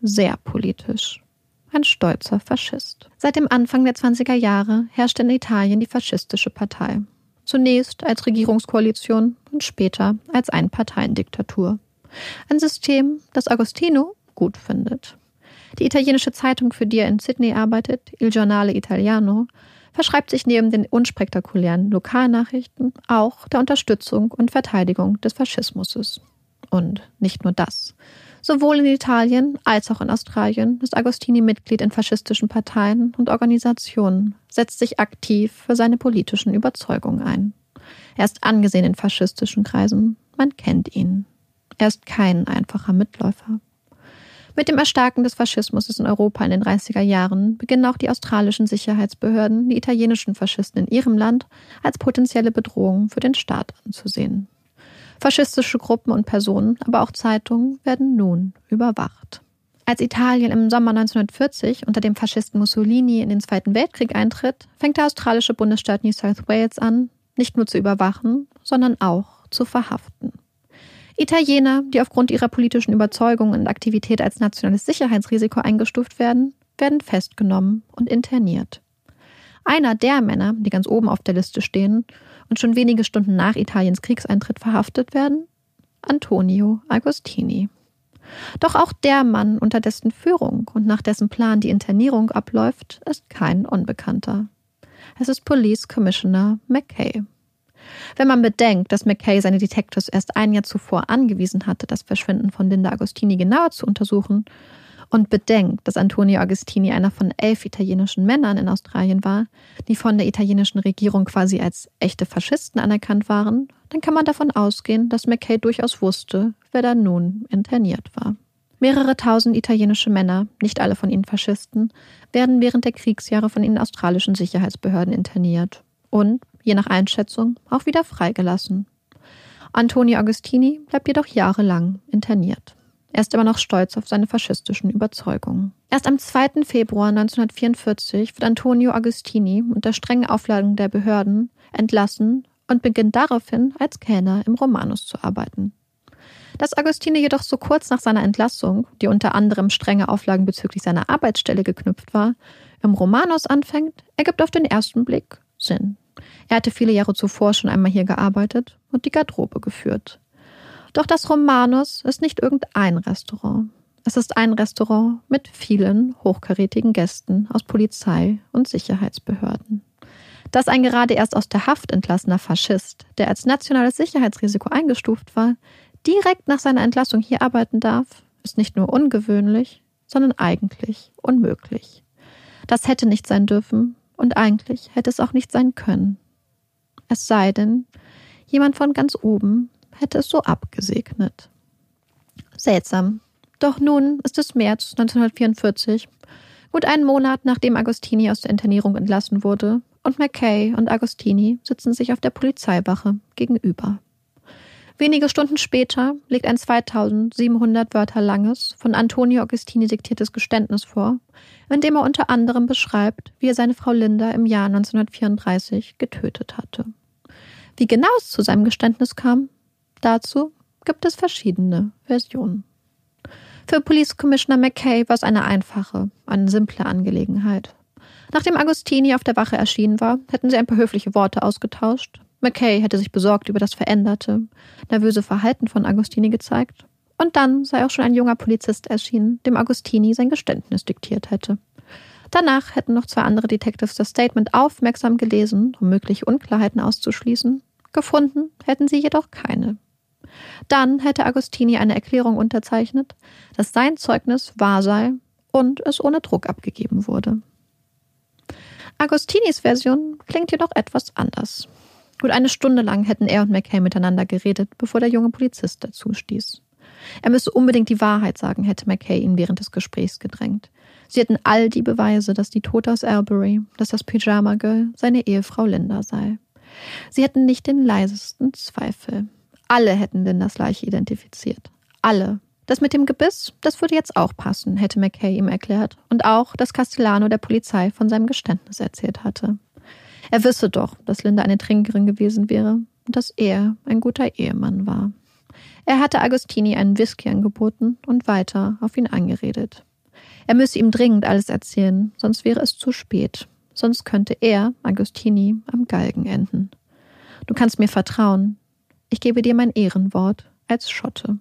Sehr politisch. Ein stolzer Faschist. Seit dem Anfang der 20er Jahre herrscht in Italien die faschistische Partei. Zunächst als Regierungskoalition und später als Einparteiendiktatur. Ein System, das Agostino gut findet. Die italienische Zeitung, für die er in Sydney arbeitet, Il Giornale Italiano, verschreibt sich neben den unspektakulären Lokalnachrichten auch der Unterstützung und Verteidigung des Faschismus. Und nicht nur das. Sowohl in Italien als auch in Australien ist Agostini Mitglied in faschistischen Parteien und Organisationen, setzt sich aktiv für seine politischen Überzeugungen ein. Er ist angesehen in faschistischen Kreisen, man kennt ihn. Er ist kein einfacher Mitläufer. Mit dem Erstarken des Faschismus in Europa in den 30er Jahren beginnen auch die australischen Sicherheitsbehörden, die italienischen Faschisten in ihrem Land als potenzielle Bedrohung für den Staat anzusehen. Faschistische Gruppen und Personen, aber auch Zeitungen werden nun überwacht. Als Italien im Sommer 1940 unter dem Faschisten Mussolini in den Zweiten Weltkrieg eintritt, fängt der australische Bundesstaat New South Wales an, nicht nur zu überwachen, sondern auch zu verhaften. Italiener, die aufgrund ihrer politischen Überzeugung und Aktivität als nationales Sicherheitsrisiko eingestuft werden, werden festgenommen und interniert. Einer der Männer, die ganz oben auf der Liste stehen und schon wenige Stunden nach Italiens Kriegseintritt verhaftet werden, Antonio Agostini. Doch auch der Mann, unter dessen Führung und nach dessen Plan die Internierung abläuft, ist kein Unbekannter. Es ist Police Commissioner McKay. Wenn man bedenkt, dass McKay seine Detectives erst ein Jahr zuvor angewiesen hatte, das Verschwinden von Linda Agostini genauer zu untersuchen, und bedenkt, dass Antonio Agostini einer von elf italienischen Männern in Australien war, die von der italienischen Regierung quasi als echte Faschisten anerkannt waren, dann kann man davon ausgehen, dass McKay durchaus wusste, wer da nun interniert war. Mehrere tausend italienische Männer, nicht alle von ihnen Faschisten, werden während der Kriegsjahre von den australischen Sicherheitsbehörden interniert und je nach Einschätzung auch wieder freigelassen. Antonio Agostini bleibt jedoch jahrelang interniert. Er ist immer noch stolz auf seine faschistischen Überzeugungen. Erst am 2. Februar 1944 wird Antonio Agostini unter strengen Auflagen der Behörden entlassen und beginnt daraufhin als Kellner im Romanus zu arbeiten. Dass Agostini jedoch so kurz nach seiner Entlassung, die unter anderem strenge Auflagen bezüglich seiner Arbeitsstelle geknüpft war, im Romanus anfängt, ergibt auf den ersten Blick Sinn. Er hatte viele Jahre zuvor schon einmal hier gearbeitet und die Garderobe geführt. Doch das Romanus ist nicht irgendein Restaurant. Es ist ein Restaurant mit vielen hochkarätigen Gästen aus Polizei und Sicherheitsbehörden. Dass ein gerade erst aus der Haft entlassener Faschist, der als nationales Sicherheitsrisiko eingestuft war, direkt nach seiner Entlassung hier arbeiten darf, ist nicht nur ungewöhnlich, sondern eigentlich unmöglich. Das hätte nicht sein dürfen und eigentlich hätte es auch nicht sein können. Es sei denn, jemand von ganz oben hätte es so abgesegnet. Seltsam. Doch nun ist es März 1944, gut einen Monat nachdem Agostini aus der Internierung entlassen wurde, und McKay und Agostini sitzen sich auf der Polizeiwache gegenüber. Wenige Stunden später legt ein 2700 Wörter langes, von Antonio Agostini diktiertes Geständnis vor, in dem er unter anderem beschreibt, wie er seine Frau Linda im Jahr 1934 getötet hatte. Wie genau es zu seinem Geständnis kam, dazu gibt es verschiedene Versionen. Für Police Commissioner McKay war es eine einfache, eine simple Angelegenheit. Nachdem Agostini auf der Wache erschienen war, hätten sie ein paar höfliche Worte ausgetauscht, McKay hätte sich besorgt über das veränderte, nervöse Verhalten von Agostini gezeigt. Und dann sei auch schon ein junger Polizist erschienen, dem Agostini sein Geständnis diktiert hätte. Danach hätten noch zwei andere Detectives das Statement aufmerksam gelesen, um mögliche Unklarheiten auszuschließen. Gefunden hätten sie jedoch keine. Dann hätte Agostini eine Erklärung unterzeichnet, dass sein Zeugnis wahr sei und es ohne Druck abgegeben wurde. Agostinis Version klingt jedoch etwas anders. Gut eine Stunde lang hätten er und McKay miteinander geredet, bevor der junge Polizist dazu stieß. Er müsse unbedingt die Wahrheit sagen, hätte McKay ihn während des Gesprächs gedrängt. Sie hätten all die Beweise, dass die Tote aus Albury, dass das Pyjama Girl seine Ehefrau Linda sei. Sie hätten nicht den leisesten Zweifel. Alle hätten Lindas Leiche identifiziert. Alle. Das mit dem Gebiss, das würde jetzt auch passen, hätte McKay ihm erklärt. Und auch, dass Castellano der Polizei von seinem Geständnis erzählt hatte. Er wisse doch, dass Linda eine Trinkerin gewesen wäre und dass er ein guter Ehemann war. Er hatte Agostini einen Whisky angeboten und weiter auf ihn angeredet. Er müsse ihm dringend alles erzählen, sonst wäre es zu spät. Sonst könnte er, Agostini, am Galgen enden. Du kannst mir vertrauen. Ich gebe dir mein Ehrenwort als Schotte.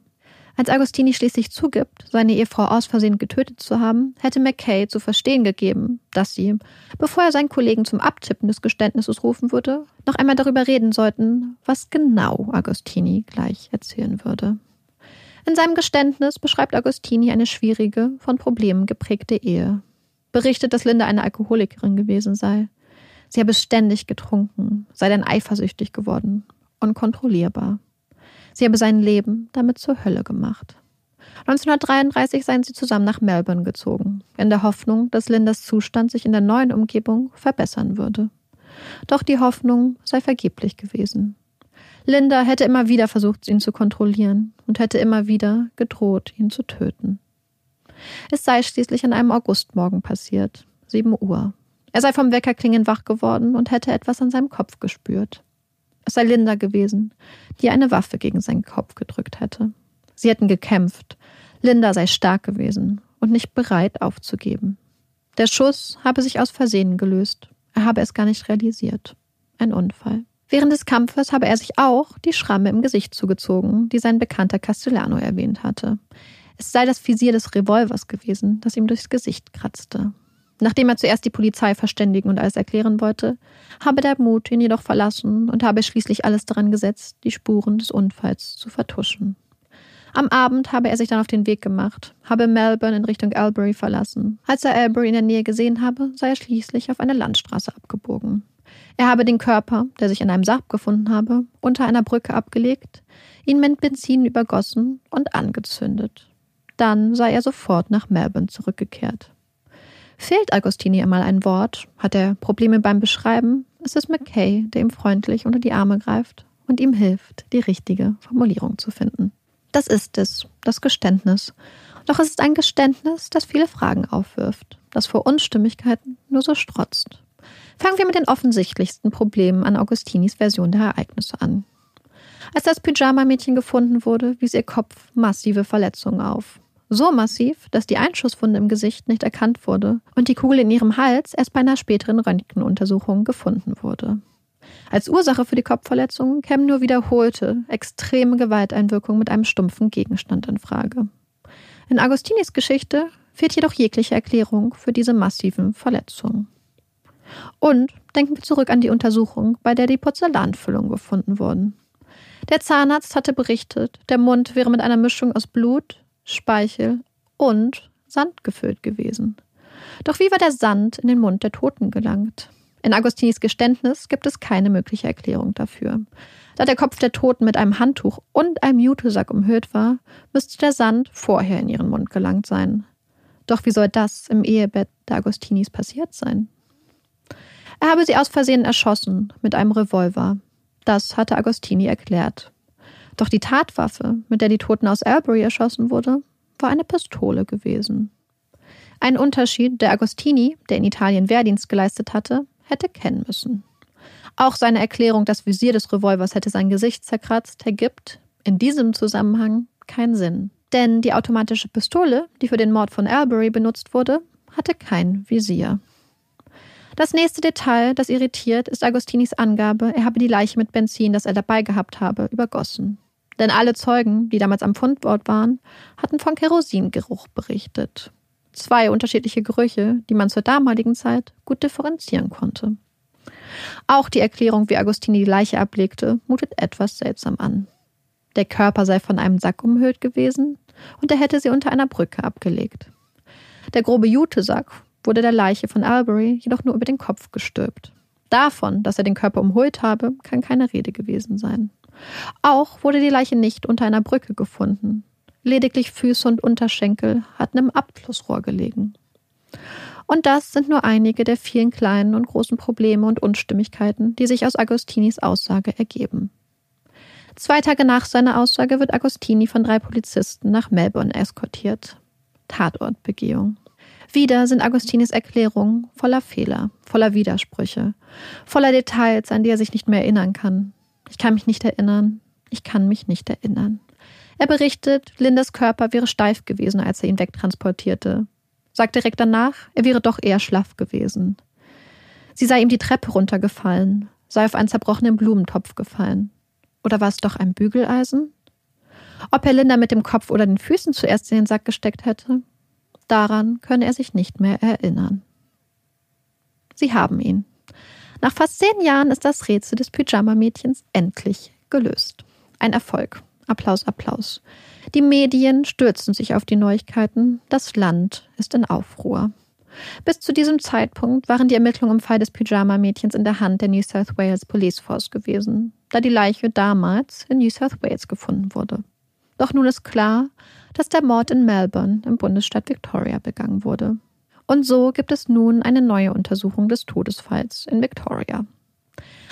Als Agostini schließlich zugibt, seine Ehefrau aus Versehen getötet zu haben, hätte McKay zu verstehen gegeben, dass sie, bevor er seinen Kollegen zum Abtippen des Geständnisses rufen würde, noch einmal darüber reden sollten, was genau Agostini gleich erzählen würde. In seinem Geständnis beschreibt Agostini eine schwierige, von Problemen geprägte Ehe. Berichtet, dass Linda eine Alkoholikerin gewesen sei. Sie habe ständig getrunken, sei dann eifersüchtig geworden, unkontrollierbar. Sie habe sein Leben damit zur Hölle gemacht. 1933 seien sie zusammen nach Melbourne gezogen, in der Hoffnung, dass Lindas Zustand sich in der neuen Umgebung verbessern würde. Doch die Hoffnung sei vergeblich gewesen. Linda hätte immer wieder versucht, ihn zu kontrollieren und hätte immer wieder gedroht, ihn zu töten. Es sei schließlich an einem Augustmorgen passiert, sieben Uhr. Er sei vom Weckerklingen wach geworden und hätte etwas an seinem Kopf gespürt. Es sei Linda gewesen, die eine Waffe gegen seinen Kopf gedrückt hätte. Sie hätten gekämpft. Linda sei stark gewesen und nicht bereit aufzugeben. Der Schuss habe sich aus Versehen gelöst. Er habe es gar nicht realisiert. Ein Unfall. Während des Kampfes habe er sich auch die Schramme im Gesicht zugezogen, die sein bekannter Castellano erwähnt hatte. Es sei das Visier des Revolvers gewesen, das ihm durchs Gesicht kratzte. Nachdem er zuerst die Polizei verständigen und alles erklären wollte, habe der Mut ihn jedoch verlassen und habe schließlich alles daran gesetzt, die Spuren des Unfalls zu vertuschen. Am Abend habe er sich dann auf den Weg gemacht, habe Melbourne in Richtung Albury verlassen. Als er Albury in der Nähe gesehen habe, sei er schließlich auf eine Landstraße abgebogen. Er habe den Körper, der sich in einem Sarg gefunden habe, unter einer Brücke abgelegt, ihn mit Benzin übergossen und angezündet. Dann sei er sofort nach Melbourne zurückgekehrt. Fehlt Agostini einmal ein Wort, hat er Probleme beim Beschreiben, ist es McKay, der ihm freundlich unter die Arme greift und ihm hilft, die richtige Formulierung zu finden. Das ist es, das Geständnis. Doch es ist ein Geständnis, das viele Fragen aufwirft, das vor Unstimmigkeiten nur so strotzt. Fangen wir mit den offensichtlichsten Problemen an Augustinis Version der Ereignisse an. Als das Pyjama-Mädchen gefunden wurde, wies ihr Kopf massive Verletzungen auf. So massiv, dass die Einschusswunde im Gesicht nicht erkannt wurde und die Kugel in ihrem Hals erst bei einer späteren Röntgenuntersuchung gefunden wurde. Als Ursache für die Kopfverletzungen kämen nur wiederholte, extreme Gewalteinwirkungen mit einem stumpfen Gegenstand in Frage. In Agostinis Geschichte fehlt jedoch jegliche Erklärung für diese massiven Verletzungen. Und denken wir zurück an die Untersuchung, bei der die Porzellanfüllungen gefunden wurden. Der Zahnarzt hatte berichtet, der Mund wäre mit einer Mischung aus Blut, Speichel und Sand gefüllt gewesen. Doch wie war der Sand in den Mund der Toten gelangt? In Agostinis Geständnis gibt es keine mögliche Erklärung dafür. Da der Kopf der Toten mit einem Handtuch und einem Jutesack umhüllt war, müsste der Sand vorher in ihren Mund gelangt sein. Doch wie soll das im Ehebett der Agostinis passiert sein? Er habe sie aus Versehen erschossen mit einem Revolver. Das hatte Agostini erklärt. Doch die Tatwaffe, mit der die Toten aus Albury erschossen wurde, war eine Pistole gewesen. Ein Unterschied, der Agostini, der in Italien Wehrdienst geleistet hatte, hätte kennen müssen. Auch seine Erklärung, das Visier des Revolvers hätte sein Gesicht zerkratzt, ergibt in diesem Zusammenhang keinen Sinn. Denn die automatische Pistole, die für den Mord von Albury benutzt wurde, hatte kein Visier. Das nächste Detail, das irritiert, ist Agostinis Angabe, er habe die Leiche mit Benzin, das er dabei gehabt habe, übergossen. Denn alle Zeugen, die damals am Fundort waren, hatten von Kerosingeruch berichtet. Zwei unterschiedliche Gerüche, die man zur damaligen Zeit gut differenzieren konnte. Auch die Erklärung, wie Agostini die Leiche ablegte, mutet etwas seltsam an. Der Körper sei von einem Sack umhüllt gewesen und er hätte sie unter einer Brücke abgelegt. Der grobe Jutesack wurde der Leiche von Albury jedoch nur über den Kopf gestülpt. Davon, dass er den Körper umhüllt habe, kann keine Rede gewesen sein. Auch wurde die Leiche nicht unter einer Brücke gefunden. Lediglich Füße und Unterschenkel hatten im Abflussrohr gelegen. Und das sind nur einige der vielen kleinen und großen Probleme und Unstimmigkeiten, die sich aus Agostinis Aussage ergeben. Zwei Tage nach seiner Aussage wird Agostini von drei Polizisten nach Melbourne eskortiert. Tatortbegehung. Wieder sind Agostinis Erklärungen voller Fehler, voller Widersprüche, voller Details, an die er sich nicht mehr erinnern kann. Ich kann mich nicht erinnern. Ich kann mich nicht erinnern. Er berichtet, Lindas Körper wäre steif gewesen, als er ihn wegtransportierte. Sagt direkt danach, er wäre doch eher schlaff gewesen. Sie sei ihm die Treppe runtergefallen, sei auf einen zerbrochenen Blumentopf gefallen. Oder war es doch ein Bügeleisen? Ob er Linda mit dem Kopf oder den Füßen zuerst in den Sack gesteckt hätte? Daran könne er sich nicht mehr erinnern. Sie haben ihn. Nach fast zehn Jahren ist das Rätsel des Pyjama-Mädchens endlich gelöst. Ein Erfolg. Applaus, Applaus. Die Medien stürzen sich auf die Neuigkeiten. Das Land ist in Aufruhr. Bis zu diesem Zeitpunkt waren die Ermittlungen im Fall des Pyjama-Mädchens in der Hand der New South Wales Police Force gewesen, da die Leiche damals in New South Wales gefunden wurde. Doch nun ist klar, dass der Mord in Melbourne im Bundesstaat Victoria begangen wurde. Und so gibt es nun eine neue Untersuchung des Todesfalls in Victoria.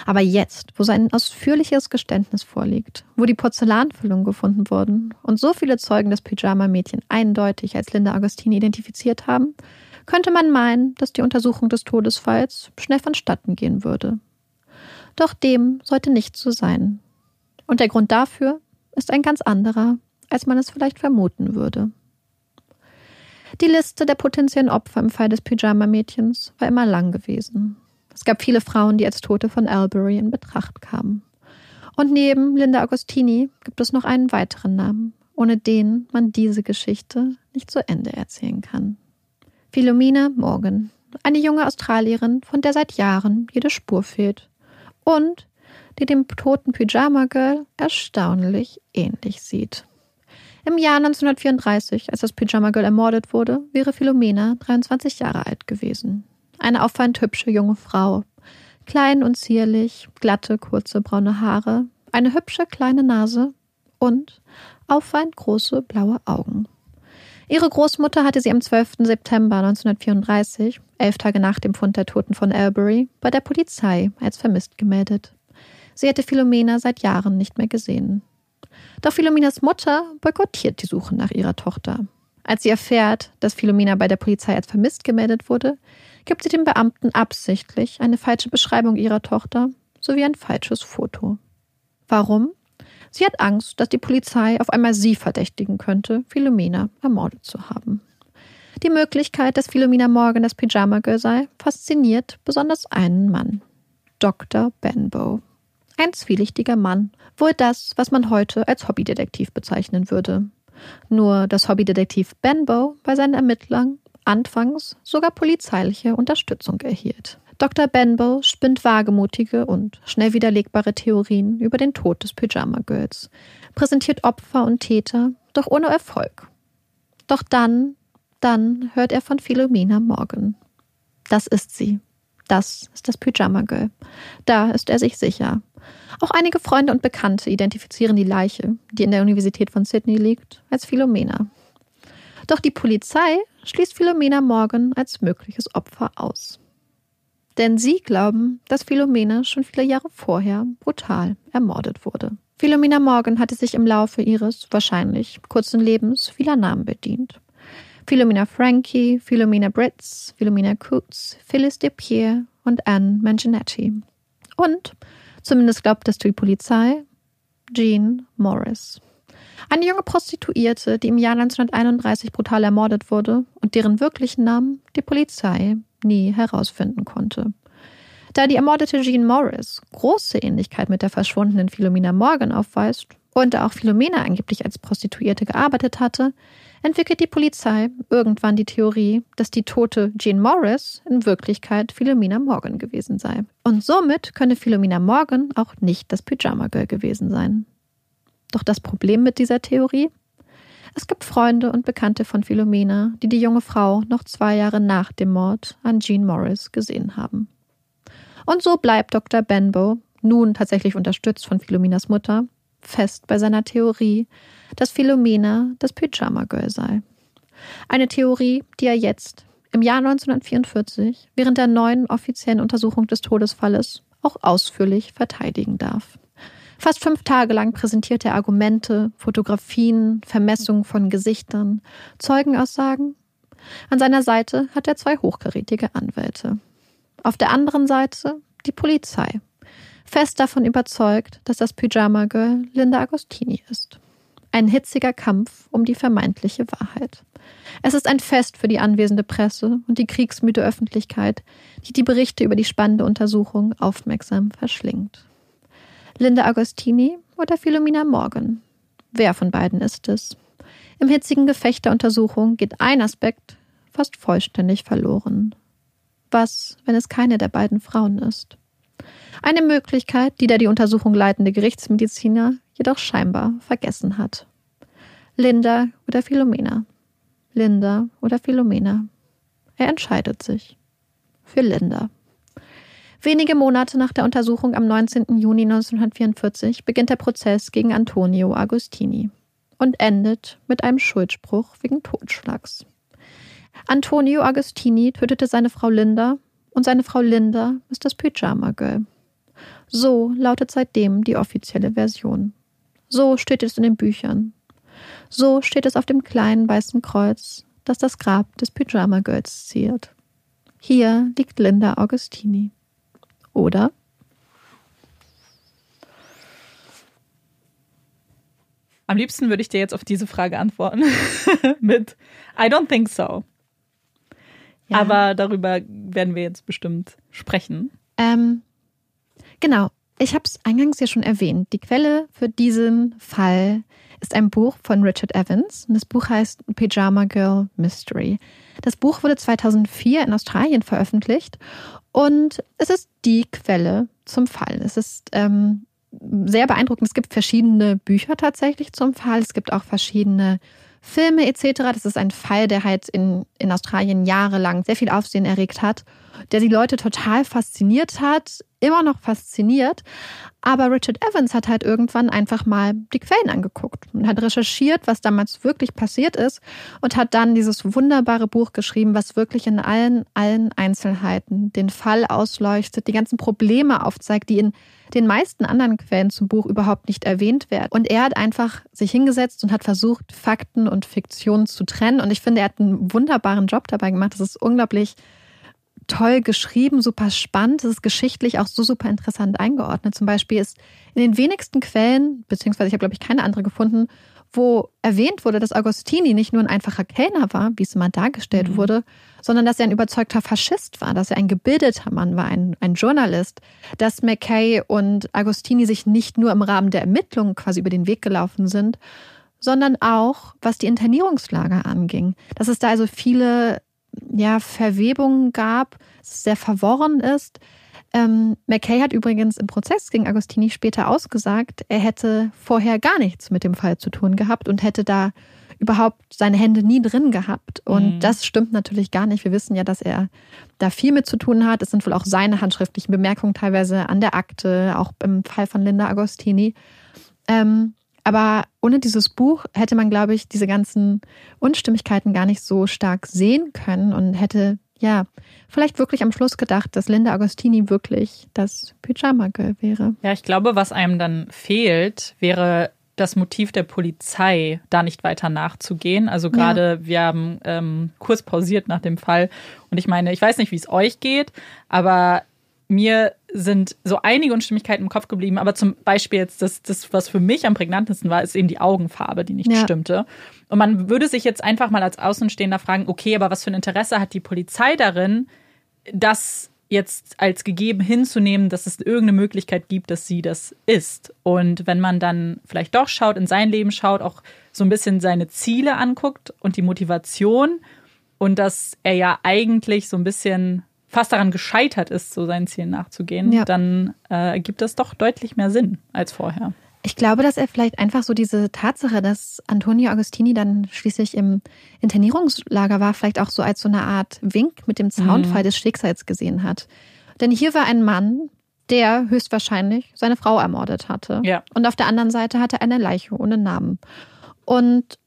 Aber jetzt, wo sein ausführliches Geständnis vorliegt, wo die Porzellanfüllungen gefunden wurden und so viele Zeugen das Pyjama-Mädchen eindeutig als Linda Agostini identifiziert haben, könnte man meinen, dass die Untersuchung des Todesfalls schnell vonstatten gehen würde. Doch dem sollte nicht so sein. Und der Grund dafür ist ein ganz anderer, als man es vielleicht vermuten würde. Die Liste der potenziellen Opfer im Fall des Pyjama-Mädchens war immer lang gewesen. Es gab viele Frauen, die als Tote von Albury in Betracht kamen. Und neben Linda Agostini gibt es noch einen weiteren Namen, ohne den man diese Geschichte nicht zu Ende erzählen kann. Philomena Morgan, eine junge Australierin, von der seit Jahren jede Spur fehlt und die dem toten Pyjama Girl erstaunlich ähnlich sieht. Im Jahr 1934, als das Pyjama Girl ermordet wurde, wäre Philomena 23 Jahre alt gewesen. Eine auffallend hübsche junge Frau. Klein und zierlich, glatte, kurze braune Haare, eine hübsche kleine Nase und auffallend große blaue Augen. Ihre Großmutter hatte sie am 12. September 1934, elf Tage nach dem Fund der Toten von Albury, bei der Polizei als vermisst gemeldet. Sie hätte Philomena seit Jahren nicht mehr gesehen. Doch Philomenas Mutter boykottiert die Suche nach ihrer Tochter. Als sie erfährt, dass Philomena bei der Polizei als vermisst gemeldet wurde, gibt sie dem Beamten absichtlich eine falsche Beschreibung ihrer Tochter sowie ein falsches Foto. Warum? Sie hat Angst, dass die Polizei auf einmal sie verdächtigen könnte, Philomena ermordet zu haben. Die Möglichkeit, dass Philomena Morgan das Pyjama Girl sei, fasziniert besonders einen Mann. Dr. Benbow. Ein zwielichtiger Mann. Wohl das, was man heute als Hobbydetektiv bezeichnen würde. Nur, dass Hobbydetektiv Benbow bei seinen Ermittlern anfangs sogar polizeiliche Unterstützung erhielt. Dr. Benbow spinnt wagemutige und schnell widerlegbare Theorien über den Tod des Pyjama Girls, präsentiert Opfer und Täter, doch ohne Erfolg. Doch dann, dann hört er von Philomena Morgan. Das ist sie. Das ist das Pyjama Girl. Da ist er sich sicher. Auch einige Freunde und Bekannte identifizieren die Leiche, die in der Universität von Sydney liegt, als Philomena. Doch die Polizei schließt Philomena Morgan als mögliches Opfer aus. Denn sie glauben, dass Philomena schon viele Jahre vorher brutal ermordet wurde. Philomena Morgan hatte sich im Laufe ihres wahrscheinlich kurzen Lebens vieler Namen bedient. Philomena Frankie, Philomena Britz, Philomena Coots, Phyllis DePierre und Anne Manginetti. Und Zumindest glaubt es die Polizei. Jean Morris. Eine junge Prostituierte, die im Jahr 1931 brutal ermordet wurde und deren wirklichen Namen die Polizei nie herausfinden konnte. Da die ermordete Jean Morris große Ähnlichkeit mit der verschwundenen Philomena Morgan aufweist und auch Philomena angeblich als Prostituierte gearbeitet hatte, entwickelt die Polizei irgendwann die Theorie, dass die tote Jean Morris in Wirklichkeit Philomena Morgan gewesen sei. Und somit könne Philomena Morgan auch nicht das Pyjama Girl gewesen sein. Doch das Problem mit dieser Theorie? Es gibt Freunde und Bekannte von Philomena, die die junge Frau noch zwei Jahre nach dem Mord an Jean Morris gesehen haben. Und so bleibt Dr. Benbow, nun tatsächlich unterstützt von Philomenas Mutter, fest bei seiner Theorie, dass Philomena das Pyjama Girl sei. Eine Theorie, die er jetzt im Jahr 1944 während der neuen offiziellen Untersuchung des Todesfalles auch ausführlich verteidigen darf. Fast fünf Tage lang präsentiert er Argumente, Fotografien, Vermessungen von Gesichtern, Zeugenaussagen. An seiner Seite hat er zwei hochkarätige Anwälte. Auf der anderen Seite die Polizei, fest davon überzeugt, dass das Pyjama Girl Linda Agostini ist. Ein hitziger Kampf um die vermeintliche Wahrheit. Es ist ein Fest für die anwesende Presse und die kriegsmüde Öffentlichkeit, die die Berichte über die spannende Untersuchung aufmerksam verschlingt. Linda Agostini oder Philomena Morgan? Wer von beiden ist es? Im hitzigen Gefecht der Untersuchung geht ein Aspekt fast vollständig verloren. Was, wenn es keine der beiden Frauen ist? Eine Möglichkeit, die der die Untersuchung leitende Gerichtsmediziner jedoch scheinbar vergessen hat. Linda oder Philomena? Linda oder Philomena. Er entscheidet sich. Für Linda. Wenige Monate nach der Untersuchung am 19. Juni 1944 beginnt der Prozess gegen Antonio Agostini und endet mit einem Schuldspruch wegen Totschlags. Antonio Agostini tötete seine Frau Linda und seine Frau Linda ist das Pyjama Girl. So lautet seitdem die offizielle Version. So steht es in den Büchern. So steht es auf dem kleinen weißen Kreuz, das das Grab des Pyjama Girls ziert. Hier liegt Linda Augustini. Oder? Am liebsten würde ich dir jetzt auf diese Frage antworten mit I don't think so. Ja. Aber darüber werden wir jetzt bestimmt sprechen. Ähm, genau. Ich habe es eingangs ja schon erwähnt. Die Quelle für diesen Fall ist ein Buch von Richard Evans und das Buch heißt Pyjama Girl Mystery. Das Buch wurde 2004 in Australien veröffentlicht und es ist die Quelle zum Fall. Es ist ähm, sehr beeindruckend. Es gibt verschiedene Bücher tatsächlich zum Fall. Es gibt auch verschiedene Filme etc. Das ist ein Fall, der halt in, in Australien jahrelang sehr viel Aufsehen erregt hat, der die Leute total fasziniert hat, immer noch fasziniert. Aber Richard Evans hat halt irgendwann einfach mal die Quellen angeguckt und hat recherchiert, was damals wirklich passiert ist und hat dann dieses wunderbare Buch geschrieben, was wirklich in allen, allen Einzelheiten den Fall ausleuchtet, die ganzen Probleme aufzeigt, die in den meisten anderen Quellen zum Buch überhaupt nicht erwähnt werden. Und er hat einfach sich hingesetzt und hat versucht, Fakten und Fiktion zu trennen. Und ich finde, er hat einen wunderbaren Job dabei gemacht. Das ist unglaublich toll geschrieben, super spannend. Es ist geschichtlich auch so super interessant eingeordnet. Zum Beispiel ist in den wenigsten Quellen, beziehungsweise ich habe, glaube ich, keine andere gefunden, wo erwähnt wurde, dass Agostini nicht nur ein einfacher Kellner war, wie es immer dargestellt mhm. wurde, sondern dass er ein überzeugter Faschist war, dass er ein gebildeter Mann war, ein, ein Journalist, dass McKay und Agostini sich nicht nur im Rahmen der Ermittlungen quasi über den Weg gelaufen sind, sondern auch, was die Internierungslager anging. Dass es da also viele ja, Verwebungen gab, es sehr verworren ist. Ähm, McKay hat übrigens im Prozess gegen Agostini später ausgesagt, er hätte vorher gar nichts mit dem Fall zu tun gehabt und hätte da überhaupt seine Hände nie drin gehabt. Und mhm. das stimmt natürlich gar nicht. Wir wissen ja, dass er da viel mit zu tun hat. Es sind wohl auch seine handschriftlichen Bemerkungen teilweise an der Akte, auch im Fall von Linda Agostini. Ähm, aber ohne dieses Buch hätte man, glaube ich, diese ganzen Unstimmigkeiten gar nicht so stark sehen können und hätte, ja, vielleicht wirklich am Schluss gedacht, dass Linda Agostini wirklich das Pyjama Girl wäre. Ja, ich glaube, was einem dann fehlt, wäre das Motiv der Polizei, da nicht weiter nachzugehen. Also gerade, ja. wir haben ähm, kurz pausiert nach dem Fall. Und ich meine, ich weiß nicht, wie es euch geht, aber mir sind so einige Unstimmigkeiten im Kopf geblieben, aber zum Beispiel jetzt das, das, was für mich am prägnantesten war, ist eben die Augenfarbe, die nicht ja. stimmte. Und man würde sich jetzt einfach mal als Außenstehender fragen, okay, aber was für ein Interesse hat die Polizei darin, das jetzt als gegeben hinzunehmen, dass es irgendeine Möglichkeit gibt, dass sie das ist. Und wenn man dann vielleicht doch schaut, in sein Leben schaut, auch so ein bisschen seine Ziele anguckt und die Motivation und dass er ja eigentlich so ein bisschen fast daran gescheitert ist, so seinen Zielen nachzugehen, ja. dann äh, gibt es doch deutlich mehr Sinn als vorher. Ich glaube, dass er vielleicht einfach so diese Tatsache, dass Antonio Agostini dann schließlich im Internierungslager war, vielleicht auch so als so eine Art Wink mit dem Zaunfall mhm. des Schicksals gesehen hat. Denn hier war ein Mann, der höchstwahrscheinlich seine Frau ermordet hatte. Ja. Und auf der anderen Seite hatte er eine Leiche ohne Namen. Und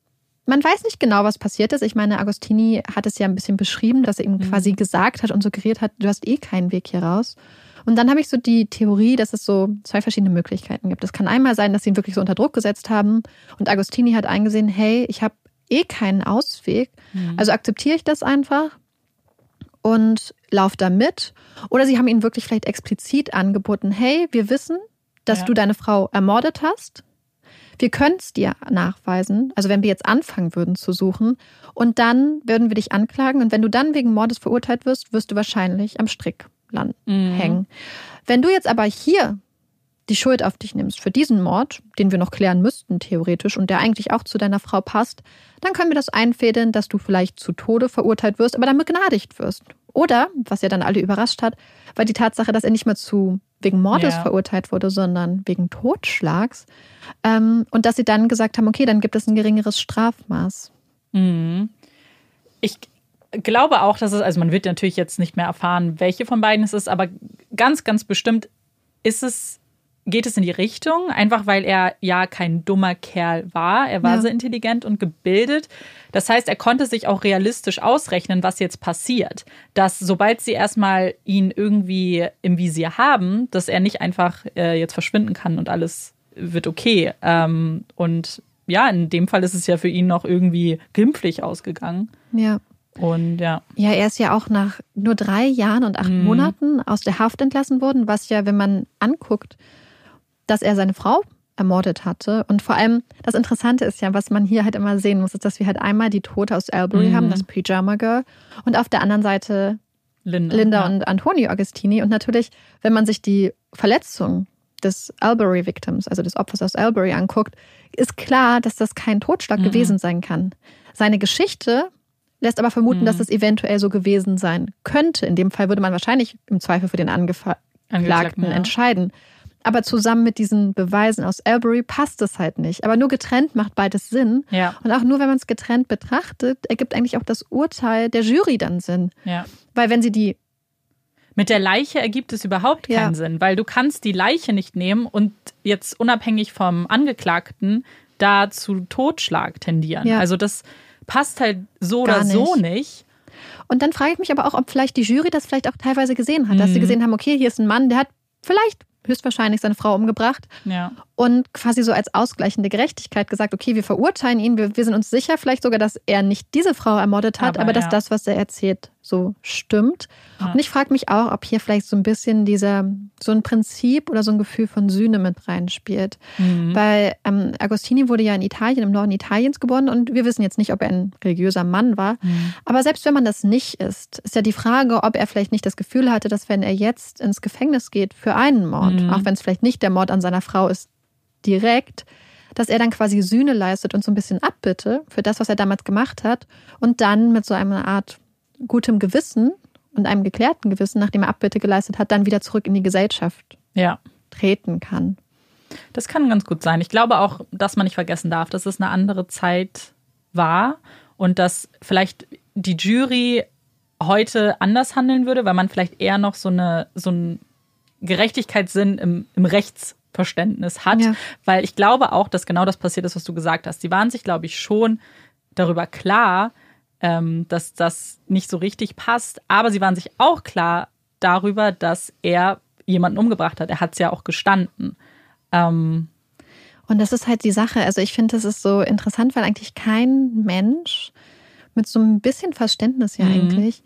man weiß nicht genau, was passiert ist. Ich meine, Agostini hat es ja ein bisschen beschrieben, dass er ihm mhm. quasi gesagt hat und suggeriert hat, du hast eh keinen Weg hier raus. Und dann habe ich so die Theorie, dass es so zwei verschiedene Möglichkeiten gibt. Es kann einmal sein, dass sie ihn wirklich so unter Druck gesetzt haben und Agostini hat eingesehen, hey, ich habe eh keinen Ausweg, mhm. also akzeptiere ich das einfach und laufe da mit. Oder sie haben ihn wirklich vielleicht explizit angeboten, hey, wir wissen, dass ja. du deine Frau ermordet hast. Wir können es dir nachweisen, also wenn wir jetzt anfangen würden zu suchen, und dann würden wir dich anklagen. Und wenn du dann wegen Mordes verurteilt wirst, wirst du wahrscheinlich am Strick landen, mhm. hängen. Wenn du jetzt aber hier die Schuld auf dich nimmst für diesen Mord, den wir noch klären müssten, theoretisch, und der eigentlich auch zu deiner Frau passt, dann können wir das einfädeln, dass du vielleicht zu Tode verurteilt wirst, aber dann begnadigt wirst. Oder, was ja dann alle überrascht hat, war die Tatsache, dass er nicht mehr zu wegen Mordes ja. verurteilt wurde, sondern wegen Totschlags. Ähm, und dass sie dann gesagt haben, okay, dann gibt es ein geringeres Strafmaß. Mhm. Ich glaube auch, dass es, also man wird natürlich jetzt nicht mehr erfahren, welche von beiden es ist, aber ganz, ganz bestimmt ist es geht es in die Richtung, einfach weil er ja kein dummer Kerl war. Er war ja. sehr intelligent und gebildet. Das heißt, er konnte sich auch realistisch ausrechnen, was jetzt passiert. Dass sobald sie erstmal ihn irgendwie im Visier haben, dass er nicht einfach äh, jetzt verschwinden kann und alles wird okay. Ähm, und ja, in dem Fall ist es ja für ihn noch irgendwie glimpflich ausgegangen. Ja. Und ja. Ja, er ist ja auch nach nur drei Jahren und acht mhm. Monaten aus der Haft entlassen worden, was ja, wenn man anguckt, dass er seine Frau ermordet hatte. Und vor allem, das Interessante ist ja, was man hier halt immer sehen muss, ist, dass wir halt einmal die Tote aus Albury mhm. haben, das Pyjama Girl, und auf der anderen Seite Linda, Linda ja. und Antonio Agostini. Und natürlich, wenn man sich die Verletzung des Albury Victims, also des Opfers aus Albury anguckt, ist klar, dass das kein Totschlag mhm. gewesen sein kann. Seine Geschichte lässt aber vermuten, mhm. dass es eventuell so gewesen sein könnte. In dem Fall würde man wahrscheinlich im Zweifel für den Angeklagten ja. entscheiden. Aber zusammen mit diesen Beweisen aus Albury passt es halt nicht. Aber nur getrennt macht beides Sinn. Ja. Und auch nur, wenn man es getrennt betrachtet, ergibt eigentlich auch das Urteil der Jury dann Sinn. Ja. Weil wenn sie die mit der Leiche ergibt es überhaupt keinen ja. Sinn, weil du kannst die Leiche nicht nehmen und jetzt unabhängig vom Angeklagten da zu Totschlag tendieren. Ja. Also das passt halt so Gar oder so nicht. Und dann frage ich mich aber auch, ob vielleicht die Jury das vielleicht auch teilweise gesehen hat, mhm. dass sie mhm. gesehen haben, okay, hier ist ein Mann, der hat vielleicht höchstwahrscheinlich seine Frau umgebracht. Ja. Und quasi so als ausgleichende Gerechtigkeit gesagt, okay, wir verurteilen ihn, wir, wir sind uns sicher vielleicht sogar, dass er nicht diese Frau ermordet hat, aber, aber dass ja. das, was er erzählt, so stimmt. Ja. Und ich frage mich auch, ob hier vielleicht so ein bisschen dieser, so ein Prinzip oder so ein Gefühl von Sühne mit reinspielt. Mhm. Weil ähm, Agostini wurde ja in Italien, im Norden Italiens geboren und wir wissen jetzt nicht, ob er ein religiöser Mann war. Mhm. Aber selbst wenn man das nicht ist, ist ja die Frage, ob er vielleicht nicht das Gefühl hatte, dass wenn er jetzt ins Gefängnis geht für einen Mord, mhm. auch wenn es vielleicht nicht der Mord an seiner Frau ist, direkt, dass er dann quasi Sühne leistet und so ein bisschen Abbitte für das, was er damals gemacht hat und dann mit so einer Art gutem Gewissen und einem geklärten Gewissen, nachdem er Abbitte geleistet hat, dann wieder zurück in die Gesellschaft ja. treten kann. Das kann ganz gut sein. Ich glaube auch, dass man nicht vergessen darf, dass es eine andere Zeit war und dass vielleicht die Jury heute anders handeln würde, weil man vielleicht eher noch so eine so einen Gerechtigkeitssinn im, im Rechtsverständnis hat. Ja. Weil ich glaube auch, dass genau das passiert ist, was du gesagt hast. Sie waren sich, glaube ich, schon darüber klar, ähm, dass das nicht so richtig passt. Aber sie waren sich auch klar darüber, dass er jemanden umgebracht hat. Er hat es ja auch gestanden. Ähm, und das ist halt die Sache. Also ich finde, das ist so interessant, weil eigentlich kein Mensch mit so ein bisschen Verständnis ja mhm. eigentlich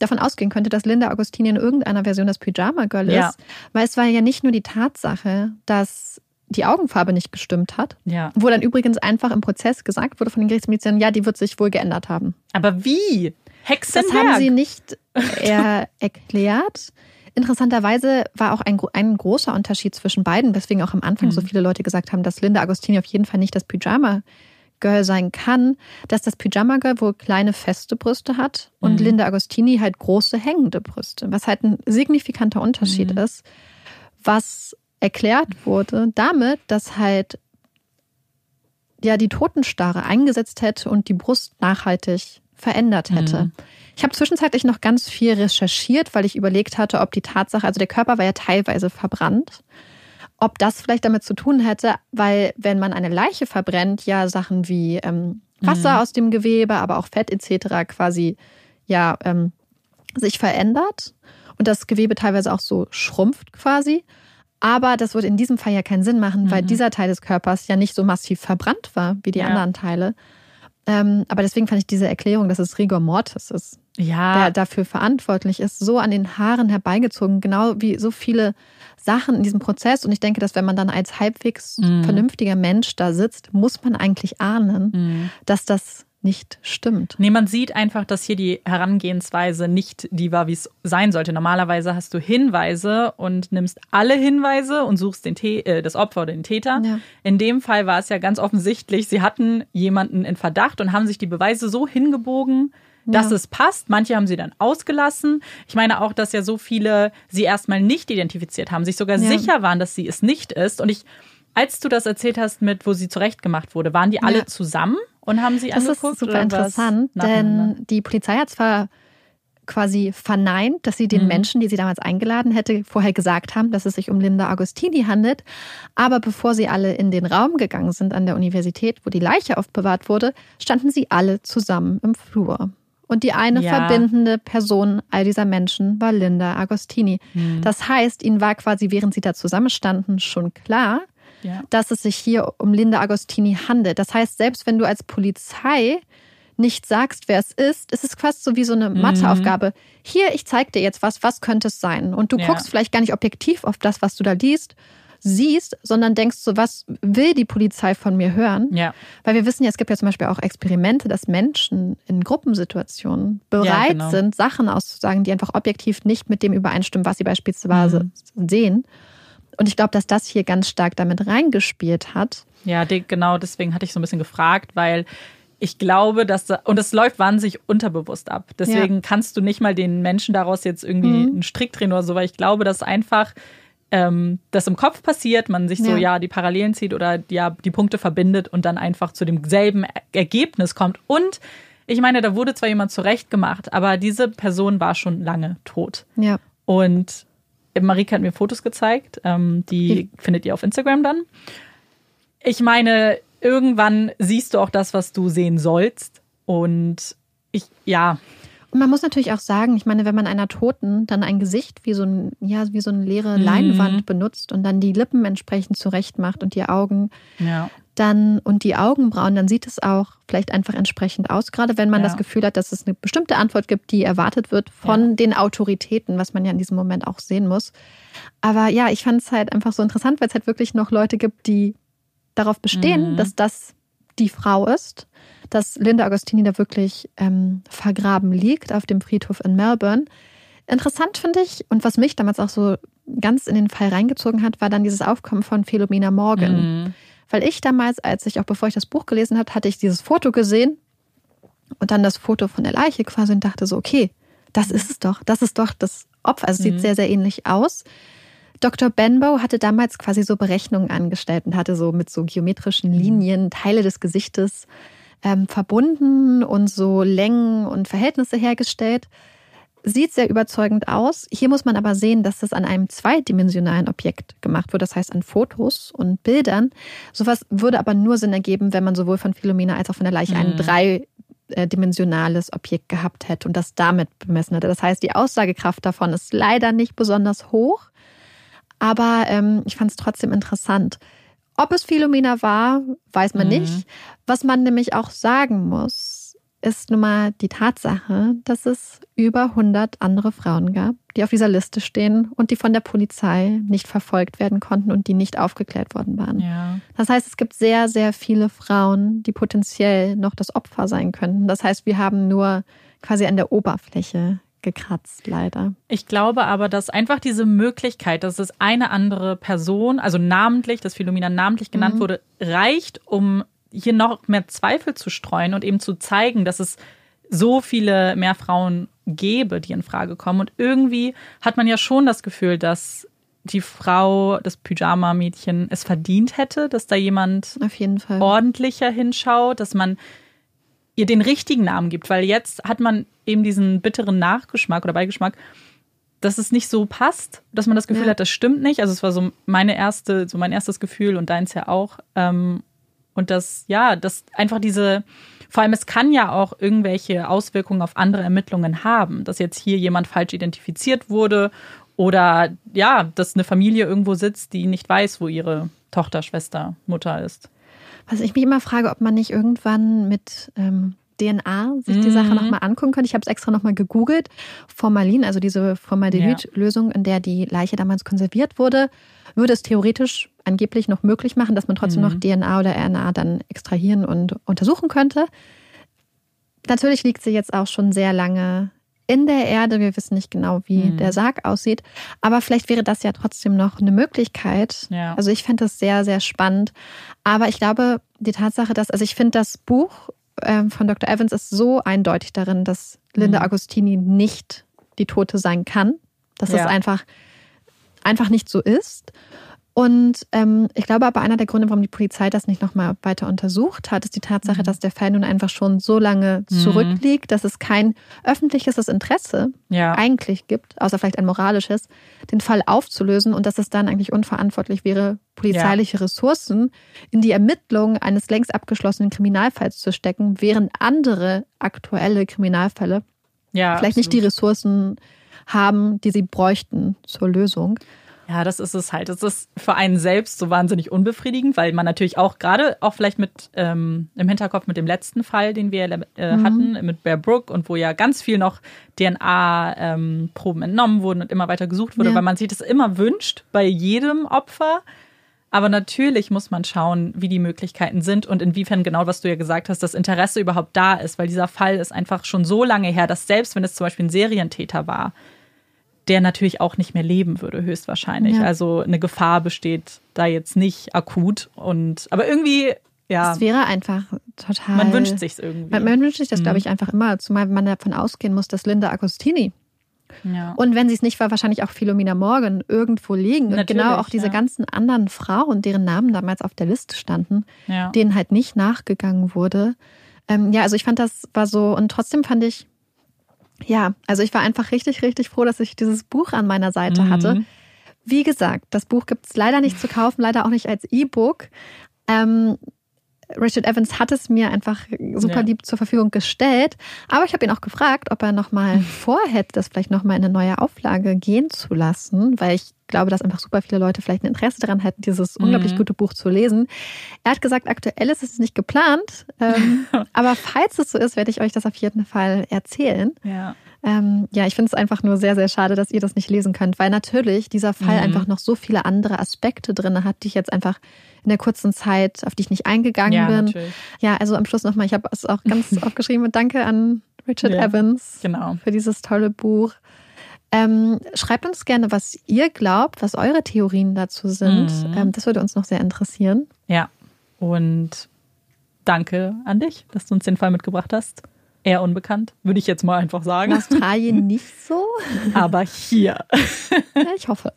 davon ausgehen könnte, dass Linda Augustini in irgendeiner Version das Pyjama Girl ist. Ja. Weil es war ja nicht nur die Tatsache, dass die Augenfarbe nicht gestimmt hat. Ja. Wo dann übrigens einfach im Prozess gesagt wurde von den Gerichtsmedizinern, ja, die wird sich wohl geändert haben. Aber wie? Hexenwerk. Das haben sie nicht äh, erklärt. Interessanterweise war auch ein, ein großer Unterschied zwischen beiden, weswegen auch am Anfang mhm. so viele Leute gesagt haben, dass Linda Agostini auf jeden Fall nicht das Pyjama Girl sein kann, dass das Pyjama Girl wohl kleine feste Brüste hat und mhm. Linda Agostini halt große hängende Brüste, was halt ein signifikanter Unterschied mhm. ist, was erklärt wurde, damit, dass halt ja die Totenstarre eingesetzt hätte und die Brust nachhaltig verändert hätte. Mhm. Ich habe zwischenzeitlich noch ganz viel recherchiert, weil ich überlegt hatte, ob die Tatsache, also der Körper war ja teilweise verbrannt, ob das vielleicht damit zu tun hätte, weil wenn man eine Leiche verbrennt, ja Sachen wie ähm, Wasser mhm. aus dem Gewebe, aber auch Fett etc. quasi ja ähm, sich verändert und das Gewebe teilweise auch so schrumpft quasi. Aber das würde in diesem Fall ja keinen Sinn machen, weil mhm. dieser Teil des Körpers ja nicht so massiv verbrannt war wie die ja. anderen Teile. Ähm, aber deswegen fand ich diese Erklärung, dass es Rigor Mortis ist, ja. der dafür verantwortlich ist, so an den Haaren herbeigezogen, genau wie so viele Sachen in diesem Prozess. Und ich denke, dass wenn man dann als halbwegs mhm. vernünftiger Mensch da sitzt, muss man eigentlich ahnen, mhm. dass das nicht stimmt. Nee, man sieht einfach, dass hier die Herangehensweise nicht die war, wie es sein sollte. Normalerweise hast du Hinweise und nimmst alle Hinweise und suchst den äh, das Opfer oder den Täter. Ja. In dem Fall war es ja ganz offensichtlich, sie hatten jemanden in Verdacht und haben sich die Beweise so hingebogen, dass ja. es passt. Manche haben sie dann ausgelassen. Ich meine auch, dass ja so viele sie erstmal nicht identifiziert haben, sich sogar ja. sicher waren, dass sie es nicht ist. Und ich, als du das erzählt hast mit, wo sie zurechtgemacht wurde, waren die alle zusammen? Und haben Sie das angeguckt? Das ist super interessant, denn die Polizei hat zwar quasi verneint, dass sie den mhm. Menschen, die sie damals eingeladen hätte, vorher gesagt haben, dass es sich um Linda Agostini handelt. Aber bevor sie alle in den Raum gegangen sind an der Universität, wo die Leiche aufbewahrt wurde, standen sie alle zusammen im Flur. Und die eine ja. verbindende Person all dieser Menschen war Linda Agostini. Mhm. Das heißt, ihnen war quasi, während sie da zusammenstanden, schon klar, ja. dass es sich hier um Linda Agostini handelt. Das heißt, selbst wenn du als Polizei nicht sagst, wer es ist, ist es fast so wie so eine mhm. Matheaufgabe. Hier, ich zeig dir jetzt was, was könnte es sein? Und du ja. guckst vielleicht gar nicht objektiv auf das, was du da liest, siehst, sondern denkst so, was will die Polizei von mir hören? Ja. Weil wir wissen ja, es gibt ja zum Beispiel auch Experimente, dass Menschen in Gruppensituationen bereit ja, genau. sind, Sachen auszusagen, die einfach objektiv nicht mit dem übereinstimmen, was sie beispielsweise mhm. sehen. Und ich glaube, dass das hier ganz stark damit reingespielt hat. Ja, genau deswegen hatte ich so ein bisschen gefragt, weil ich glaube, dass da, und es läuft wahnsinnig unterbewusst ab. Deswegen ja. kannst du nicht mal den Menschen daraus jetzt irgendwie mhm. einen Strick drehen oder so, weil ich glaube, dass einfach ähm, das im Kopf passiert, man sich so ja. ja die Parallelen zieht oder ja die Punkte verbindet und dann einfach zu demselben Ergebnis kommt. Und ich meine, da wurde zwar jemand zurecht gemacht, aber diese Person war schon lange tot. Ja. Und Marika hat mir Fotos gezeigt, ähm, die mhm. findet ihr auf Instagram dann. Ich meine, irgendwann siehst du auch das, was du sehen sollst. Und ich, ja. Und man muss natürlich auch sagen, ich meine, wenn man einer Toten dann ein Gesicht wie so, ein, ja, wie so eine leere mhm. Leinwand benutzt und dann die Lippen entsprechend zurecht macht und die Augen, ja dann und die Augenbrauen, dann sieht es auch vielleicht einfach entsprechend aus, gerade wenn man ja. das Gefühl hat, dass es eine bestimmte Antwort gibt, die erwartet wird von ja. den Autoritäten, was man ja in diesem Moment auch sehen muss. Aber ja, ich fand es halt einfach so interessant, weil es halt wirklich noch Leute gibt, die darauf bestehen, mhm. dass das die Frau ist, dass Linda Agostini da wirklich ähm, vergraben liegt auf dem Friedhof in Melbourne. Interessant finde ich und was mich damals auch so ganz in den Fall reingezogen hat, war dann dieses Aufkommen von Philomena Morgan. Mhm weil ich damals, als ich auch bevor ich das Buch gelesen habe, hatte ich dieses Foto gesehen und dann das Foto von der Leiche quasi und dachte so, okay, das ist es doch, das ist doch das Opfer. Also es mhm. sieht sehr, sehr ähnlich aus. Dr. Benbow hatte damals quasi so Berechnungen angestellt und hatte so mit so geometrischen mhm. Linien Teile des Gesichtes ähm, verbunden und so Längen und Verhältnisse hergestellt. Sieht sehr überzeugend aus. Hier muss man aber sehen, dass das an einem zweidimensionalen Objekt gemacht wird, das heißt an Fotos und Bildern. Sowas würde aber nur Sinn ergeben, wenn man sowohl von Philomena als auch von der Leiche mhm. ein dreidimensionales Objekt gehabt hätte und das damit bemessen hätte. Das heißt, die Aussagekraft davon ist leider nicht besonders hoch, aber ähm, ich fand es trotzdem interessant. Ob es Philomena war, weiß man mhm. nicht. Was man nämlich auch sagen muss, ist nun mal die Tatsache, dass es über 100 andere Frauen gab, die auf dieser Liste stehen und die von der Polizei nicht verfolgt werden konnten und die nicht aufgeklärt worden waren. Ja. Das heißt, es gibt sehr, sehr viele Frauen, die potenziell noch das Opfer sein könnten. Das heißt, wir haben nur quasi an der Oberfläche gekratzt, leider. Ich glaube aber, dass einfach diese Möglichkeit, dass es eine andere Person, also namentlich, dass Philomena namentlich genannt mhm. wurde, reicht, um hier noch mehr Zweifel zu streuen und eben zu zeigen, dass es so viele mehr Frauen gäbe, die in Frage kommen. Und irgendwie hat man ja schon das Gefühl, dass die Frau, das Pyjama-Mädchen, es verdient hätte, dass da jemand ordentlicher hinschaut, dass man ihr den richtigen Namen gibt, weil jetzt hat man eben diesen bitteren Nachgeschmack oder Beigeschmack, dass es nicht so passt, dass man das Gefühl ja. hat, das stimmt nicht. Also es war so meine erste, so mein erstes Gefühl und deins ja auch. Ähm, Und das, ja, das einfach diese, vor allem es kann ja auch irgendwelche Auswirkungen auf andere Ermittlungen haben, dass jetzt hier jemand falsch identifiziert wurde oder ja, dass eine Familie irgendwo sitzt, die nicht weiß, wo ihre Tochter, Schwester, Mutter ist. Was ich mich immer frage, ob man nicht irgendwann mit ähm, DNA sich die Sache Mhm. nochmal angucken könnte. Ich habe es extra nochmal gegoogelt. Formalin, also diese Formaldehyd-Lösung, in der die Leiche damals konserviert wurde, würde es theoretisch angeblich noch möglich machen, dass man trotzdem Mhm. noch DNA oder RNA dann extrahieren und untersuchen könnte. Natürlich liegt sie jetzt auch schon sehr lange in der Erde. Wir wissen nicht genau, wie Mhm. der Sarg aussieht. Aber vielleicht wäre das ja trotzdem noch eine Möglichkeit. Ja. Also ich fände das sehr, sehr spannend. Aber ich glaube, die Tatsache, dass, also ich finde das Buch von Dr. Evans ist so eindeutig darin, dass Linda Mhm. Agostini nicht die Tote sein kann. Dass Ja. das einfach, einfach nicht so ist. Und ähm, ich glaube aber, einer der Gründe, warum die Polizei das nicht nochmal weiter untersucht hat, ist die Tatsache, Mhm. dass der Fall nun einfach schon so lange Mhm. zurückliegt, dass es kein öffentliches Interesse Ja. eigentlich gibt, außer vielleicht ein moralisches, den Fall aufzulösen und dass es dann eigentlich unverantwortlich wäre, polizeiliche Ressourcen in die Ermittlung eines längst abgeschlossenen Kriminalfalls zu stecken, während andere aktuelle Kriminalfälle ja, vielleicht nicht die absolut. Ressourcen haben, die sie bräuchten zur Lösung. Ja, das ist es halt. Es ist für einen selbst so wahnsinnig unbefriedigend, weil man natürlich auch gerade auch vielleicht mit ähm, im Hinterkopf mit dem letzten Fall, den wir äh, Mhm. hatten, mit Bear Brook und wo ja ganz viel noch DNA-Proben entnommen wurden und immer weiter gesucht wurde, Ja. weil man sich das immer wünscht bei jedem Opfer. Aber natürlich muss man schauen, wie die Möglichkeiten sind und inwiefern genau, was du ja gesagt hast, das Interesse überhaupt da ist, weil dieser Fall ist einfach schon so lange her, dass selbst wenn es zum Beispiel ein Serientäter war, der natürlich auch nicht mehr leben würde, höchstwahrscheinlich. Ja. Also eine Gefahr besteht da jetzt nicht akut. Und aber irgendwie, ja, Es wäre einfach total. man wünscht sich's irgendwie. Man, man wünscht sich das, Mhm. glaube ich, einfach immer, zumal man davon ausgehen muss, dass Linda Agostini ja. und wenn sie es nicht war, wahrscheinlich auch Philomena Morgan irgendwo liegen. Und genau auch diese ja. ganzen anderen Frauen, deren Namen damals auf der Liste standen, denen halt nicht nachgegangen wurde. Ähm, ja, also ich fand, das war so, und trotzdem fand ich, ja, also ich war einfach richtig, richtig froh, dass ich dieses Buch an meiner Seite Mhm. hatte. Wie gesagt, das Buch gibt es leider nicht zu kaufen, leider auch nicht als E-Book. Ähm, Richard Evans hat es mir einfach super Ja. lieb zur Verfügung gestellt. Aber ich habe ihn auch gefragt, ob er nochmal vorhätte, das vielleicht nochmal in eine neue Auflage gehen zu lassen, weil ich glaube, dass einfach super viele Leute vielleicht ein Interesse daran hätten, dieses Mhm. unglaublich gute Buch zu lesen. Er hat gesagt, aktuell ist es nicht geplant. Ähm, aber falls es so ist, werde ich euch das auf jeden Fall erzählen. ja. Ähm, ja, ich finde es einfach nur sehr, sehr schade, dass ihr das nicht lesen könnt, weil natürlich dieser Fall Mhm. einfach noch so viele andere Aspekte drin hat, die ich jetzt einfach in der kurzen Zeit, auf die ich nicht eingegangen ja, bin. natürlich. Ja, also am Schluss nochmal, ich habe es auch ganz aufgeschrieben und danke an Richard Ja, Evans Genau. für dieses tolle Buch. Ähm, schreibt uns gerne, was ihr glaubt, was eure Theorien dazu sind. Mhm. Ähm, das würde uns noch sehr interessieren. Ja. Und danke an dich, dass du uns den Fall mitgebracht hast. Eher unbekannt, würde ich jetzt mal einfach In sagen. Australien nicht so. Aber hier. Ja, ich hoffe.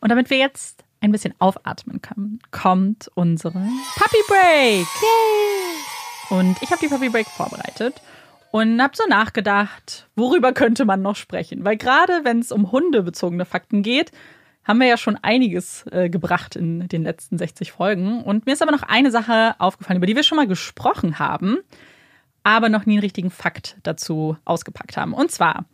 Und damit wir jetzt ein bisschen aufatmen können, kommt unsere Puppy Break. Und ich habe die Puppy Break vorbereitet und habe so nachgedacht, worüber könnte man noch sprechen? Weil gerade wenn es um hundebezogene Fakten geht, haben wir ja schon einiges äh, gebracht in den letzten 60 Folgen. Und mir ist aber noch eine Sache aufgefallen, über die wir schon mal gesprochen haben, aber noch nie einen richtigen Fakt dazu ausgepackt haben. Und zwar,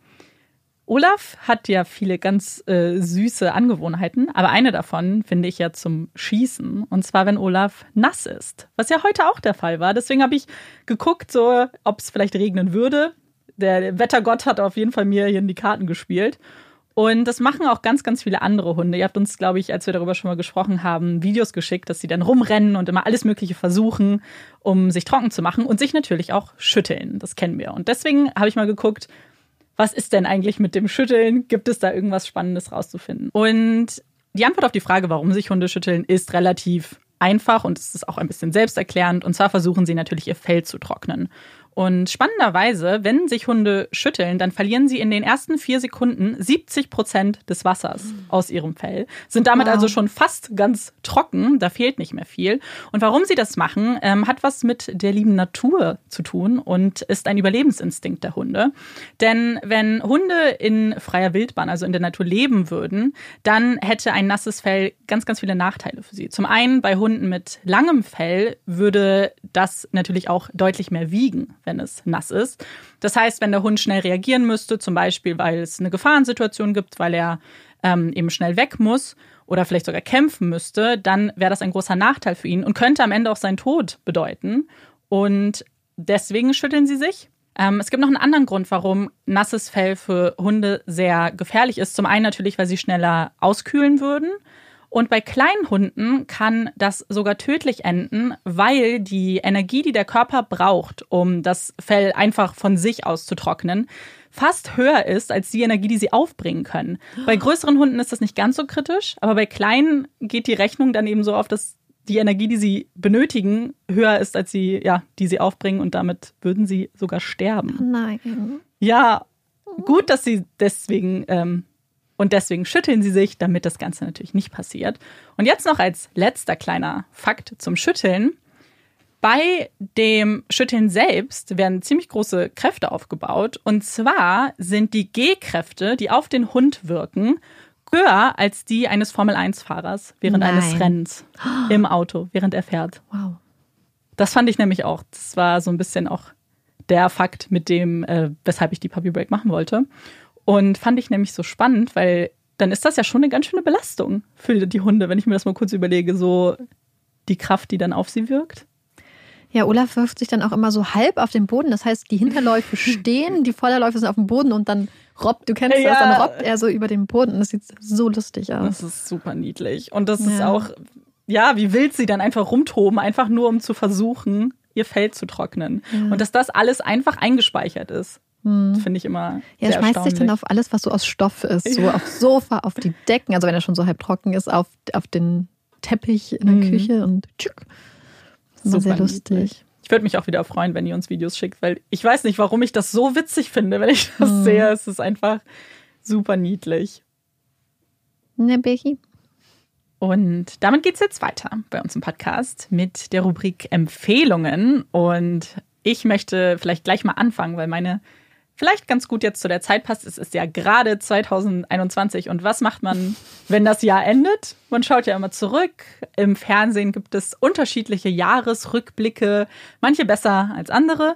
Olaf hat ja viele ganz äh, süße Angewohnheiten, aber eine davon finde ich ja zum Schießen. Und zwar, wenn Olaf nass ist, was ja heute auch der Fall war. Deswegen habe ich geguckt, so, ob es vielleicht regnen würde. Der Wettergott hat auf jeden Fall mir hier in die Karten gespielt. Und das machen auch ganz, ganz viele andere Hunde. Ihr habt uns, glaube ich, als wir darüber schon mal gesprochen haben, Videos geschickt, dass sie dann rumrennen und immer alles Mögliche versuchen, um sich trocken zu machen und sich natürlich auch schütteln. Das kennen wir. Und deswegen habe ich mal geguckt, was ist denn eigentlich mit dem Schütteln? Gibt es da irgendwas Spannendes rauszufinden? Und die Antwort auf die Frage, warum sich Hunde schütteln, ist relativ einfach und es ist auch ein bisschen selbsterklärend. Und zwar versuchen sie natürlich ihr Fell zu trocknen. Und spannenderweise, wenn sich Hunde schütteln, dann verlieren sie in den ersten vier Sekunden 70 Prozent des Wassers aus ihrem Fell, sind damit Wow. also schon fast ganz trocken, da fehlt nicht mehr viel. Und warum sie das machen, ähm, hat was mit der lieben Natur zu tun und ist ein Überlebensinstinkt der Hunde. Denn wenn Hunde in freier Wildbahn, also in der Natur leben würden, dann hätte ein nasses Fell ganz, ganz viele Nachteile für sie. Zum einen bei Hunden mit langem Fell würde das natürlich auch deutlich mehr wiegen, wenn es nass ist. Das heißt, wenn der Hund schnell reagieren müsste, zum Beispiel, weil es eine Gefahrensituation gibt, weil er ähm, eben schnell weg muss oder vielleicht sogar kämpfen müsste, dann wäre das ein großer Nachteil für ihn und könnte am Ende auch seinen Tod bedeuten. Und deswegen schütteln sie sich. Ähm, es gibt noch einen anderen Grund, warum nasses Fell für Hunde sehr gefährlich ist. Zum einen natürlich, weil sie schneller auskühlen würden. Und bei kleinen Hunden kann das sogar tödlich enden, weil die Energie, die der Körper braucht, um das Fell einfach von sich aus zu trocknen, fast höher ist als die Energie, die sie aufbringen können. Bei größeren Hunden ist das nicht ganz so kritisch, aber bei kleinen geht die Rechnung dann eben so auf, dass die Energie, die sie benötigen, höher ist als die, ja, die sie aufbringen und damit würden sie sogar sterben. Nein. Ja, gut, dass sie deswegen ähm, und deswegen schütteln sie sich, damit das Ganze natürlich nicht passiert. Und jetzt noch als letzter kleiner Fakt zum Schütteln. Bei dem Schütteln selbst werden ziemlich große Kräfte aufgebaut. Und zwar sind die G-Kräfte, die auf den Hund wirken, höher als die eines Formel-1-Fahrers während Nein. eines Rennens im Auto, während er fährt. Wow. Das fand ich nämlich auch. Das war so ein bisschen auch der Fakt, mit dem, äh, weshalb ich die Puppy Break machen wollte. Und fand ich nämlich so spannend, weil dann ist das ja schon eine ganz schöne Belastung für die Hunde, wenn ich mir das mal kurz überlege, so die Kraft, die dann auf sie wirkt. Ja, Olaf wirft sich dann auch immer so halb auf den Boden. Das heißt, die Hinterläufe stehen, die Vorderläufe sind auf dem Boden und dann robbt, du kennst Ja. das, dann robbt er so über den Boden. Das sieht so lustig aus. Das ist super niedlich. Und das ist Ja. auch, ja, wie wild sie dann einfach rumtoben, einfach nur um zu versuchen, ihr Fell zu trocknen. Und dass das alles einfach eingespeichert ist, finde ich immer Hm. Ja, er sehr schmeißt sich dann auf alles, was so aus Stoff ist. So aufs Sofa, auf die Decken, also wenn er schon so halb trocken ist, auf, auf den Teppich in der Mhm. Küche und tschück. Das ist immer sehr lustig. niedlich. Ich würde mich auch wieder freuen, wenn ihr uns Videos schickt, weil ich weiß nicht, warum ich das so witzig finde, wenn ich das Mhm. sehe. Es ist einfach super niedlich. Ne, Becky? Und damit geht's jetzt weiter bei uns im Podcast mit der Rubrik Empfehlungen. Und ich möchte vielleicht gleich mal anfangen, weil meine vielleicht ganz gut jetzt zu der Zeit passt. Es ist ja gerade 2021. Und was macht man, wenn das Jahr endet? Man schaut ja immer zurück. Im Fernsehen gibt es unterschiedliche Jahresrückblicke, manche besser als andere.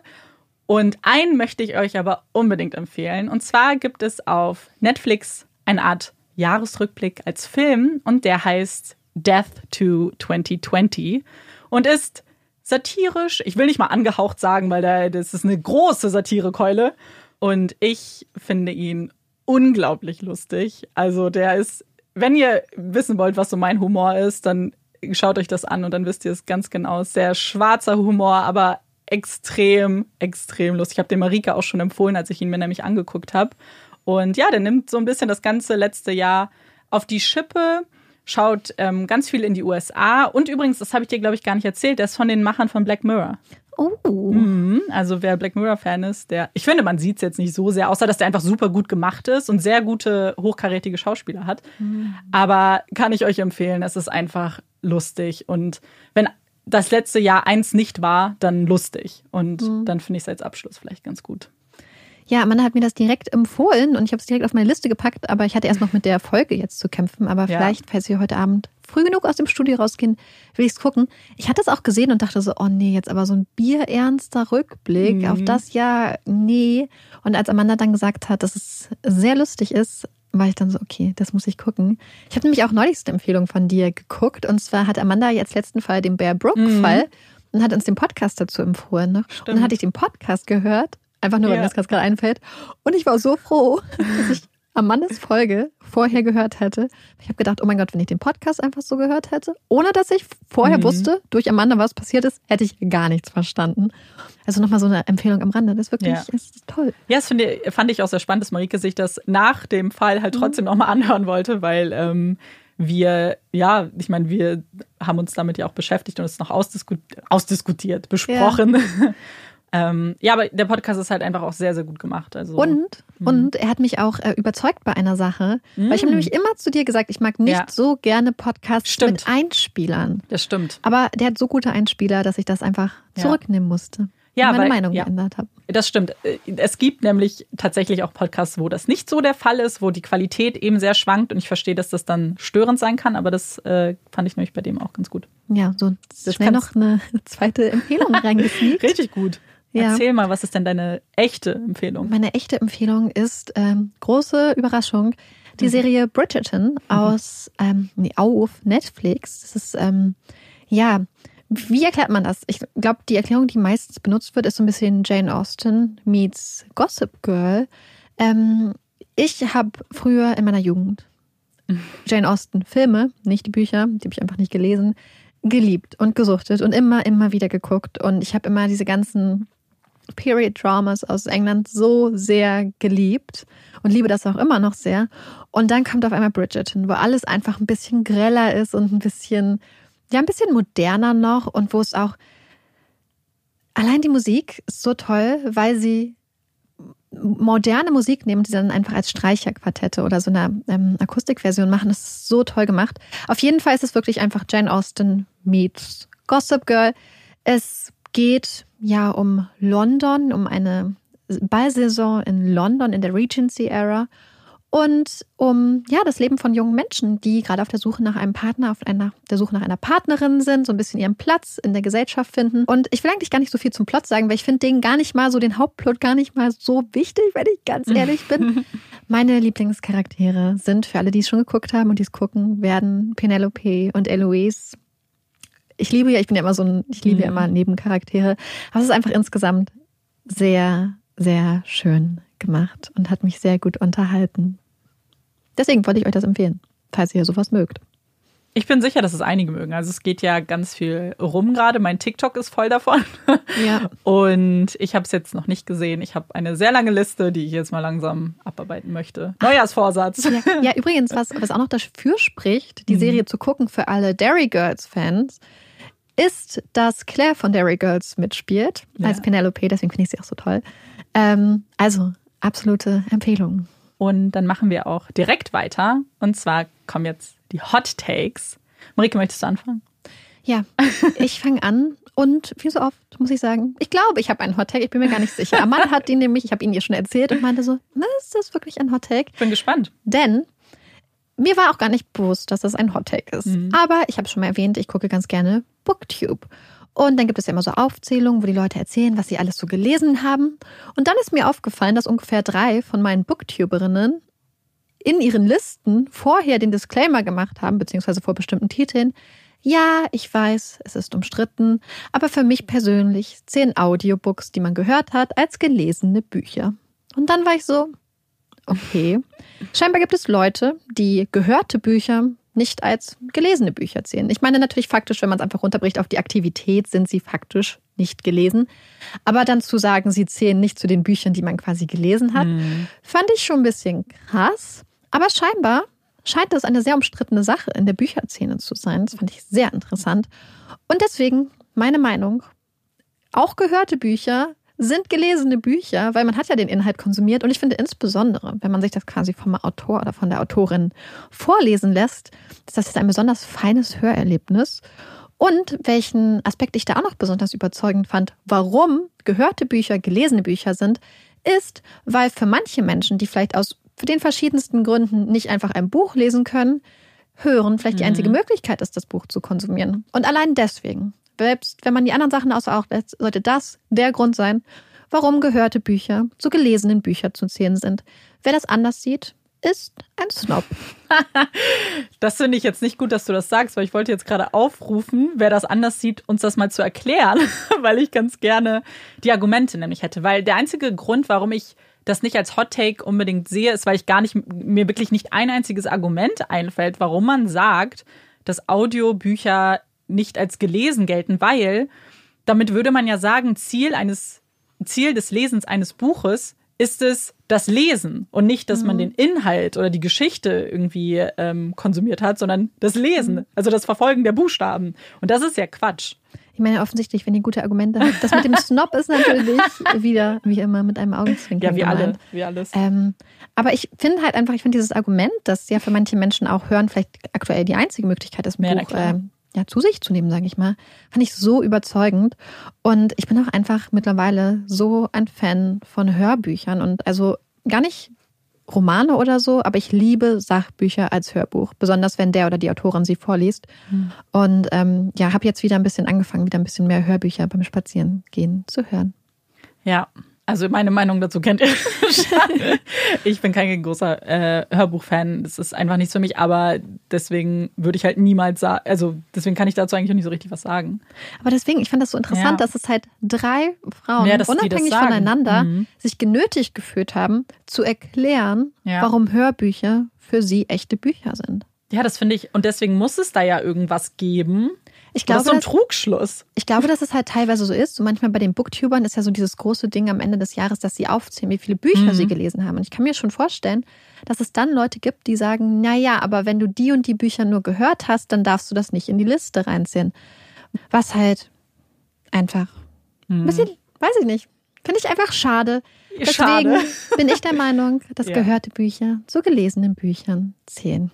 Und einen möchte ich euch aber unbedingt empfehlen. Und zwar gibt es auf Netflix eine Art Jahresrückblick als Film und der heißt Death to 2020 und ist satirisch. Ich will nicht mal angehaucht sagen, weil da, das ist eine große Satirekeule. Und ich finde ihn unglaublich lustig. Also der ist, wenn ihr wissen wollt, was so mein Humor ist, dann schaut euch das an und dann wisst ihr es ganz genau. Sehr schwarzer Humor, aber extrem, extrem lustig. Ich habe den Marika auch schon empfohlen, als ich ihn mir nämlich angeguckt habe. Und ja, der nimmt so ein bisschen das ganze letzte Jahr auf die Schippe, schaut ähm, ganz viel in die USA. Und übrigens, das habe ich dir, glaube ich, gar nicht erzählt, der ist von den Machern von Black Mirror. Oh. Mhm. Also wer Black Mirror-Fan ist, der, ich finde, man sieht es jetzt nicht so sehr, außer dass der einfach super gut gemacht ist und sehr gute, hochkarätige Schauspieler hat. Aber kann ich euch empfehlen, es ist einfach lustig. Und wenn das letzte Jahr eins nicht war, dann lustig. Und dann finde ich es als Abschluss vielleicht ganz gut. Ja, Amanda hat mir das direkt empfohlen und ich habe es direkt auf meine Liste gepackt, aber ich hatte erst noch mit der Folge jetzt zu kämpfen. Aber Ja. vielleicht, falls wir heute Abend früh genug aus dem Studio rausgehen, will ich es gucken. Ich hatte es auch gesehen und dachte so, oh nee, jetzt aber so ein bierernster Rückblick Mhm. auf das Jahr, nee. Und als Amanda dann gesagt hat, dass es sehr lustig ist, war ich dann so, okay, das muss ich gucken. Ich habe nämlich auch neulich eine Empfehlung von dir geguckt und zwar hat Amanda jetzt letzten Fall den Bear Brook-Fall und hat uns den Podcast dazu empfohlen. Ne? Und dann hatte ich den Podcast gehört, einfach nur, weil Ja. mir das gerade einfällt. Und ich war so froh, dass ich Amandas Folge vorher gehört hätte. Ich habe gedacht, oh mein Gott, wenn ich den Podcast einfach so gehört hätte, ohne dass ich vorher Mhm. wusste, durch Amanda, was passiert ist, hätte ich gar nichts verstanden. Also nochmal so eine Empfehlung am Rande. Das ist wirklich Ja. ist toll. Ja, das finde, fand ich auch sehr spannend, dass Marike sich das nach dem Fall halt trotzdem nochmal anhören wollte, weil ähm, wir, ja, ich meine, wir haben uns damit ja auch beschäftigt und es noch ausdiskut ausdiskutiert, besprochen. Ähm, ja, aber der Podcast ist halt einfach auch sehr, sehr gut gemacht. Also, Und, mhm. und er hat mich auch äh, überzeugt bei einer Sache. Mhm. Weil ich habe nämlich immer zu dir gesagt, ich mag nicht ja. so gerne Podcasts stimmt. mit Einspielern. Das stimmt. Aber der hat so gute Einspieler, dass ich das einfach zurücknehmen musste ja, meine weil, Meinung ja, geändert habe. Das stimmt. Es gibt nämlich tatsächlich auch Podcasts, wo das nicht so der Fall ist, wo die Qualität eben sehr schwankt und ich verstehe, dass das dann störend sein kann, aber das äh, fand ich nämlich bei dem auch ganz gut. Ja, so das schnell noch eine zweite Empfehlung reingesneakt. Richtig gut. Ja. Erzähl mal, was ist denn deine echte Empfehlung? Meine echte Empfehlung ist ähm, große Überraschung. Die mhm. Serie Bridgerton mhm. aus ähm, nee, auf Netflix. Das ist ähm, ja wie erklärt man das? Ich glaube, die Erklärung, die meistens benutzt wird, ist so ein bisschen Jane Austen meets Gossip Girl. Ähm, ich habe früher in meiner Jugend Jane Austen Filme, nicht die Bücher, die habe ich einfach nicht gelesen, geliebt und gesuchtet und immer, immer wieder geguckt. Und ich habe immer diese ganzen Period Dramas aus England so sehr geliebt und liebe das auch immer noch sehr. Und dann kommt auf einmal Bridgerton, wo alles einfach ein bisschen greller ist und ein bisschen ja, ein bisschen moderner noch und wo es auch allein die Musik ist so toll, weil sie moderne Musik nehmen, die dann einfach als Streicherquartette oder so eine ähm, Akustikversion machen. Das ist so toll gemacht. Auf jeden Fall ist es wirklich einfach Jane Austen meets Gossip Girl. Es geht ja um London, um eine Ballsaison in London in der Regency Era und um ja das Leben von jungen Menschen, die gerade auf der Suche nach einem Partner, auf einer der Suche nach einer Partnerin sind, so ein bisschen ihren Platz in der Gesellschaft finden. Und ich will eigentlich gar nicht so viel zum Plot sagen, weil ich finde den gar nicht mal so den Hauptplot gar nicht mal so wichtig, wenn ich ganz ehrlich bin. Meine Lieblingscharaktere sind für alle, die es schon geguckt haben und die es gucken, werden Penelope und Eloise. Ich liebe ja, ich bin ja immer so ein, ich liebe ja mhm. immer Nebencharaktere, aber es ist einfach insgesamt sehr, sehr schön gemacht und hat mich sehr gut unterhalten. Deswegen wollte ich euch das empfehlen, falls ihr sowas mögt. Ich bin sicher, dass es einige mögen. Also es geht ja ganz viel rum gerade. Mein TikTok ist voll davon. Ja. Und ich habe es jetzt noch nicht gesehen. Ich habe eine sehr lange Liste, die ich jetzt mal langsam abarbeiten möchte. Neujahrsvorsatz. Ja, ja übrigens, was, was auch noch dafür spricht, die mhm. Serie zu gucken für alle Dairy Girls Fans, ist, dass Claire von Dairy Girls mitspielt ja. als Penelope. Deswegen finde ich sie auch so toll. Ähm, also absolute Empfehlung. Und dann machen wir auch direkt weiter. Und zwar kommen jetzt die Hot Takes. Marike, möchtest du anfangen? Ja, ich fange an. Und wie so oft muss ich sagen, ich glaube, ich habe einen Hot Take. Ich bin mir gar nicht sicher. Amanda hat ihn nämlich, ich habe ihn ihr schon erzählt und meinte so, ist das wirklich ein Hot Take? Bin gespannt. Denn mir war auch gar nicht bewusst, dass das ein Hot Take ist. Mhm. Aber ich habe schon mal erwähnt, ich gucke ganz gerne Booktube. Und dann gibt es ja immer so Aufzählungen, wo die Leute erzählen, was sie alles so gelesen haben. Und dann ist mir aufgefallen, dass ungefähr drei von meinen Booktuberinnen in ihren Listen vorher den Disclaimer gemacht haben, beziehungsweise vor bestimmten Titeln. Ja, ich weiß, es ist umstritten, aber für mich persönlich zählen Audiobooks, die man gehört hat, als gelesene Bücher. Und dann war ich so, okay. Scheinbar gibt es Leute, die gehörte Bücher nicht als gelesene Bücher zählen. Ich meine natürlich faktisch, wenn man es einfach runterbricht auf die Aktivität, sind sie faktisch nicht gelesen. Aber dann zu sagen, sie zählen nicht zu den Büchern, die man quasi gelesen hat, mhm. fand ich schon ein bisschen krass. Aber scheinbar scheint das eine sehr umstrittene Sache in der Bücherszene zu sein. Das fand ich sehr interessant. Und deswegen meine Meinung, auch gehörte Bücher sind gelesene Bücher, weil man hat ja den Inhalt konsumiert. Und ich finde insbesondere, wenn man sich das quasi vom Autor oder von der Autorin vorlesen lässt, ist das ein besonders feines Hörerlebnis. Und welchen Aspekt ich da auch noch besonders überzeugend fand, warum gehörte Bücher gelesene Bücher sind, ist, weil für manche Menschen, die vielleicht aus für den verschiedensten Gründen nicht einfach ein Buch lesen können, hören vielleicht die einzige mhm. Möglichkeit ist, das Buch zu konsumieren. Und allein deswegen selbst wenn man die anderen Sachen außer Acht lässt, sollte das der Grund sein, warum gehörte Bücher zu gelesenen Büchern zu zählen sind. Wer das anders sieht, ist ein Snob. das finde ich jetzt nicht gut, dass du das sagst, weil ich wollte jetzt gerade aufrufen, wer das anders sieht, uns das mal zu erklären, weil ich ganz gerne die Argumente nämlich hätte. Weil der einzige Grund, warum ich das nicht als Hot Take unbedingt sehe, ist, weil ich gar nicht, mir wirklich nicht ein einziges Argument einfällt, warum man sagt, dass Audiobücher nicht als gelesen gelten, weil damit würde man ja sagen, Ziel eines Ziel des Lesens eines Buches ist es das Lesen und nicht, dass mhm. man den Inhalt oder die Geschichte irgendwie ähm, konsumiert hat, sondern das Lesen, mhm. also das Verfolgen der Buchstaben. Und das ist ja Quatsch. meine, offensichtlich, wenn ihr gute Argumente habt. Das mit dem Snob ist natürlich wieder, wie immer, mit einem Augenzwinkern. Ja, wie alle, wie alles. Ähm, aber ich finde halt einfach, ich finde dieses Argument, dass ja für manche Menschen auch hören, vielleicht aktuell die einzige Möglichkeit ist, ein Ja, Buch klar. Ja, zu sich zu nehmen, sage ich mal, fand ich so überzeugend. Und ich bin auch einfach mittlerweile so ein Fan von Hörbüchern und also gar nicht Romane oder so, aber ich liebe Sachbücher als Hörbuch, besonders wenn der oder die Autorin sie vorliest. Hm. Und ähm, ja, habe jetzt wieder ein bisschen angefangen, wieder ein bisschen mehr Hörbücher beim Spazierengehen zu hören. Ja, also meine Meinung dazu kennt ihr schon. Ich bin kein großer äh, Hörbuchfan. Das ist einfach nichts für mich, aber deswegen würde ich halt niemals sagen, also deswegen kann ich dazu eigentlich auch nicht so richtig was sagen. Aber deswegen, ich fand das so interessant, Ja. dass es halt drei Frauen Ja, unabhängig voneinander Mhm. sich genötigt gefühlt haben, zu erklären, Ja. warum Hörbücher für sie echte Bücher sind. Ja, das finde ich, und deswegen muss es da ja irgendwas geben. Ich das glaube, ist so ein dass, Trugschluss. ich glaube, dass es halt teilweise so ist. So manchmal bei den Booktubern ist ja so dieses große Ding am Ende des Jahres, dass sie aufzählen, wie viele Bücher Mhm. sie gelesen haben. Und ich kann mir schon vorstellen, dass es dann Leute gibt, die sagen, na ja, aber wenn du die und die Bücher nur gehört hast, dann darfst du das nicht in die Liste reinziehen. Was halt einfach Hm. ein bisschen, weiß ich nicht, finde ich einfach schade. Deswegen Schade. bin ich der Meinung, dass Ja. gehörte Bücher zu gelesenen Büchern zählen.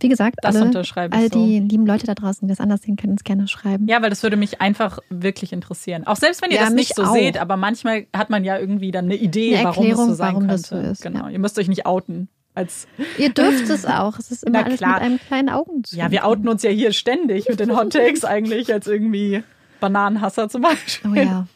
Wie gesagt, Das alle, all so. die lieben Leute da draußen, die das anders sehen, können uns gerne schreiben. Ja, weil das würde mich einfach wirklich interessieren. Auch selbst wenn ihr Ja, das nicht so auch. seht, aber manchmal hat man ja irgendwie dann eine Idee, Eine warum es so Erklärung, sein warum könnte. das so ist, Genau. ja. Ihr müsst euch nicht outen. Als Ihr dürft es auch. Es ist immer Na alles klar. mit einem kleinen Augenzwinkern. ja, wir outen uns ja hier ständig mit den Hot Takes eigentlich als irgendwie Bananenhasser zum Beispiel. Oh ja.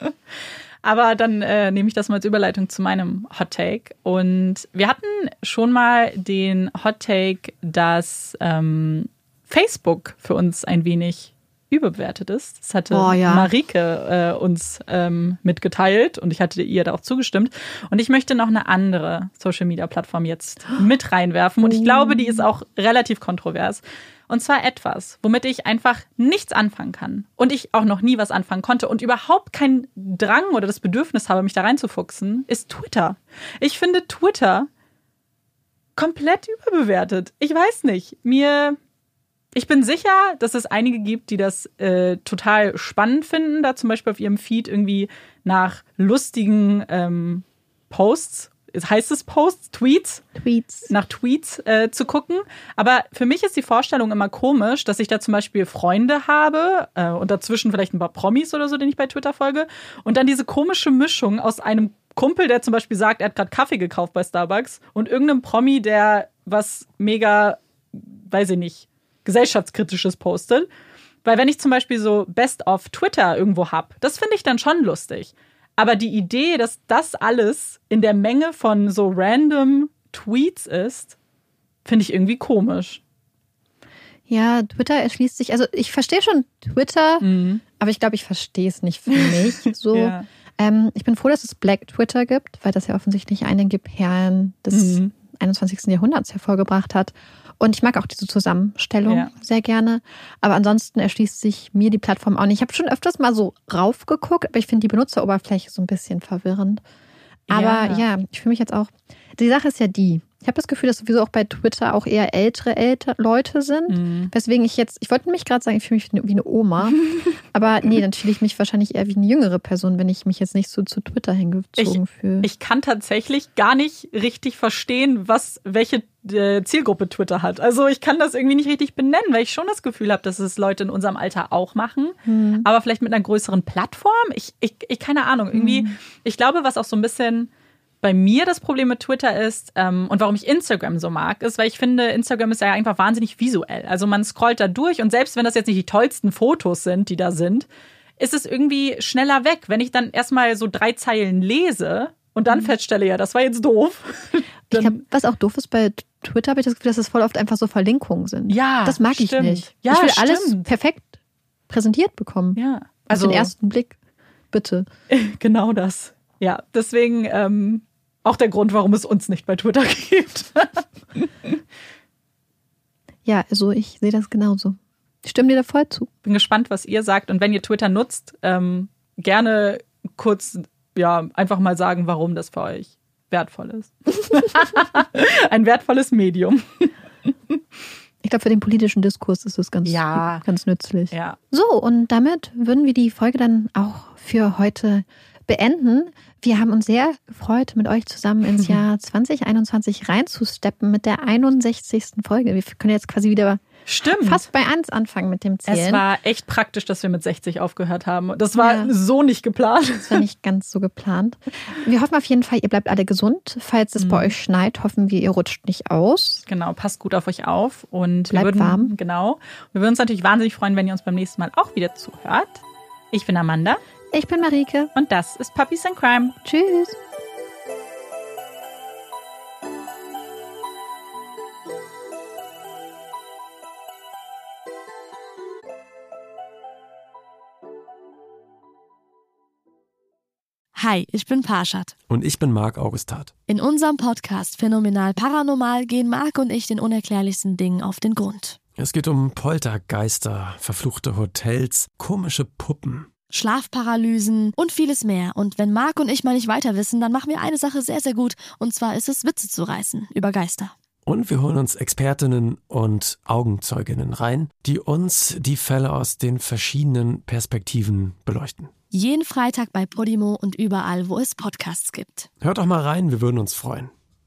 Aber dann äh, nehme ich das mal als Überleitung zu meinem Hot Take. Und wir hatten schon mal den Hot Take, dass ähm, Facebook für uns ein wenig überbewertet ist. Das hatte Oh, ja. Marike äh, uns ähm, mitgeteilt und ich hatte ihr da auch zugestimmt. Und ich möchte noch eine andere Social-Media-Plattform jetzt mit reinwerfen. Und ich glaube, die ist auch relativ kontrovers. Und zwar etwas, womit ich einfach nichts anfangen kann. Und ich auch noch nie was anfangen konnte und überhaupt keinen Drang oder das Bedürfnis habe, mich da reinzufuchsen, ist Twitter. Ich finde Twitter komplett überbewertet. Ich weiß nicht. Mir. Ich bin sicher, dass es einige gibt, die das äh, total spannend finden, da zum Beispiel auf ihrem Feed irgendwie nach lustigen ähm, Posts, heißt es Posts, Tweets, Tweets. nach Tweets äh, zu gucken. Aber für mich ist die Vorstellung immer komisch, dass ich da zum Beispiel Freunde habe äh, und dazwischen vielleicht ein paar Promis oder so, den ich bei Twitter folge. Und dann diese komische Mischung aus einem Kumpel, der zum Beispiel sagt, er hat gerade Kaffee gekauft bei Starbucks und irgendeinem Promi, der was mega, weiß ich nicht, gesellschaftskritisches postet. Weil wenn ich zum Beispiel so Best of Twitter irgendwo hab, das finde ich dann schon lustig. Aber die Idee, dass das alles in der Menge von so random Tweets ist, finde ich irgendwie komisch. Ja, Twitter erschließt sich. Also ich verstehe schon Twitter, aber ich glaube, ich verstehe es nicht für mich. So. Ja. Ähm, ich bin froh, dass es Black Twitter gibt, weil das ja offensichtlich einige Perlen des Mhm. 21. Jahrhunderts hervorgebracht hat. Und ich mag auch diese Zusammenstellung Ja. sehr gerne. Aber ansonsten erschließt sich mir die Plattform auch nicht. Ich habe schon öfters mal so raufgeguckt, aber ich finde die Benutzeroberfläche so ein bisschen verwirrend. Aber Ja. ja, ich fühle mich jetzt auch. Die Sache ist ja die. Ich habe das Gefühl, dass sowieso auch bei Twitter auch eher ältere älter Leute sind. Mhm. Weswegen ich jetzt, ich wollte mich gerade sagen, ich fühle mich wie eine Oma. aber nee, dann fühle ich mich wahrscheinlich eher wie eine jüngere Person, wenn ich mich jetzt nicht so zu Twitter hingezogen fühle. Ich kann tatsächlich gar nicht richtig verstehen, was welche äh, Zielgruppe Twitter hat. Also ich kann das irgendwie nicht richtig benennen, weil ich schon das Gefühl habe, dass es Leute in unserem Alter auch machen, Hm. aber vielleicht mit einer größeren Plattform. Ich, ich, ich keine Ahnung. Irgendwie, Hm. ich glaube, was auch so ein bisschen bei mir das Problem mit Twitter ist ähm, und warum ich Instagram so mag, ist, weil ich finde, Instagram ist ja einfach wahnsinnig visuell. Also man scrollt da durch und selbst wenn das jetzt nicht die tollsten Fotos sind, die da sind, ist es irgendwie schneller weg. Wenn ich dann erstmal so drei Zeilen lese und dann feststelle, ja, das war jetzt doof. Mhm. Ich glaube, was auch doof ist bei Twitter, habe ich das Gefühl, dass es voll oft einfach so Verlinkungen sind. Ja, Das mag ich stimmt. nicht. Ja, ich will alles stimmt. perfekt präsentiert bekommen. Ja, Also also den ersten Blick. Bitte. genau das. Ja, deswegen ähm, auch der Grund, warum es uns nicht bei Twitter gibt. Ja, also ich sehe das genauso. Ich stimme dir da voll zu. Bin gespannt, was ihr sagt und wenn ihr Twitter nutzt, ähm, gerne kurz ja einfach mal sagen, warum das für euch wertvoll ist. Ein wertvolles Medium. Ich glaube, für den politischen Diskurs ist es ganz, Ja. ganz nützlich. Ja. So, und damit würden wir die Folge dann auch für heute beenden. Wir haben uns sehr gefreut, mit euch zusammen ins Jahr 2021 reinzusteppen mit der 61. Folge. Wir können jetzt quasi wieder Stimmt. fast bei 1 anfangen mit dem Zählen. Es war echt praktisch, dass wir mit 60 aufgehört haben. Das war Ja. so nicht geplant. Das war nicht ganz so geplant. Wir hoffen auf jeden Fall, ihr bleibt alle gesund. Falls es bei Mhm. euch schneit, hoffen wir, ihr rutscht nicht aus. Genau, passt gut auf euch auf und Bleibt würden, warm. Genau. Wir würden uns natürlich wahnsinnig freuen, wenn ihr uns beim nächsten Mal auch wieder zuhört. Ich bin Amanda Ich bin Marike. und das ist Puppies and Crime. Tschüss. Hi, ich bin Parshad. Und ich bin Marc Augustat. In unserem Podcast Phänomenal Paranormal gehen Marc und ich den unerklärlichsten Dingen auf den Grund. Es geht um Poltergeister, verfluchte Hotels, komische Puppen. Schlafparalysen und vieles mehr. Und wenn Marc und ich mal nicht weiter wissen, dann machen wir eine Sache sehr, sehr gut. Und zwar ist es, Witze zu reißen über Geister. Und wir holen uns Expertinnen und Augenzeuginnen rein, die uns die Fälle aus den verschiedenen Perspektiven beleuchten. Jeden Freitag bei Podimo und überall, wo es Podcasts gibt. Hört doch mal rein, wir würden uns freuen.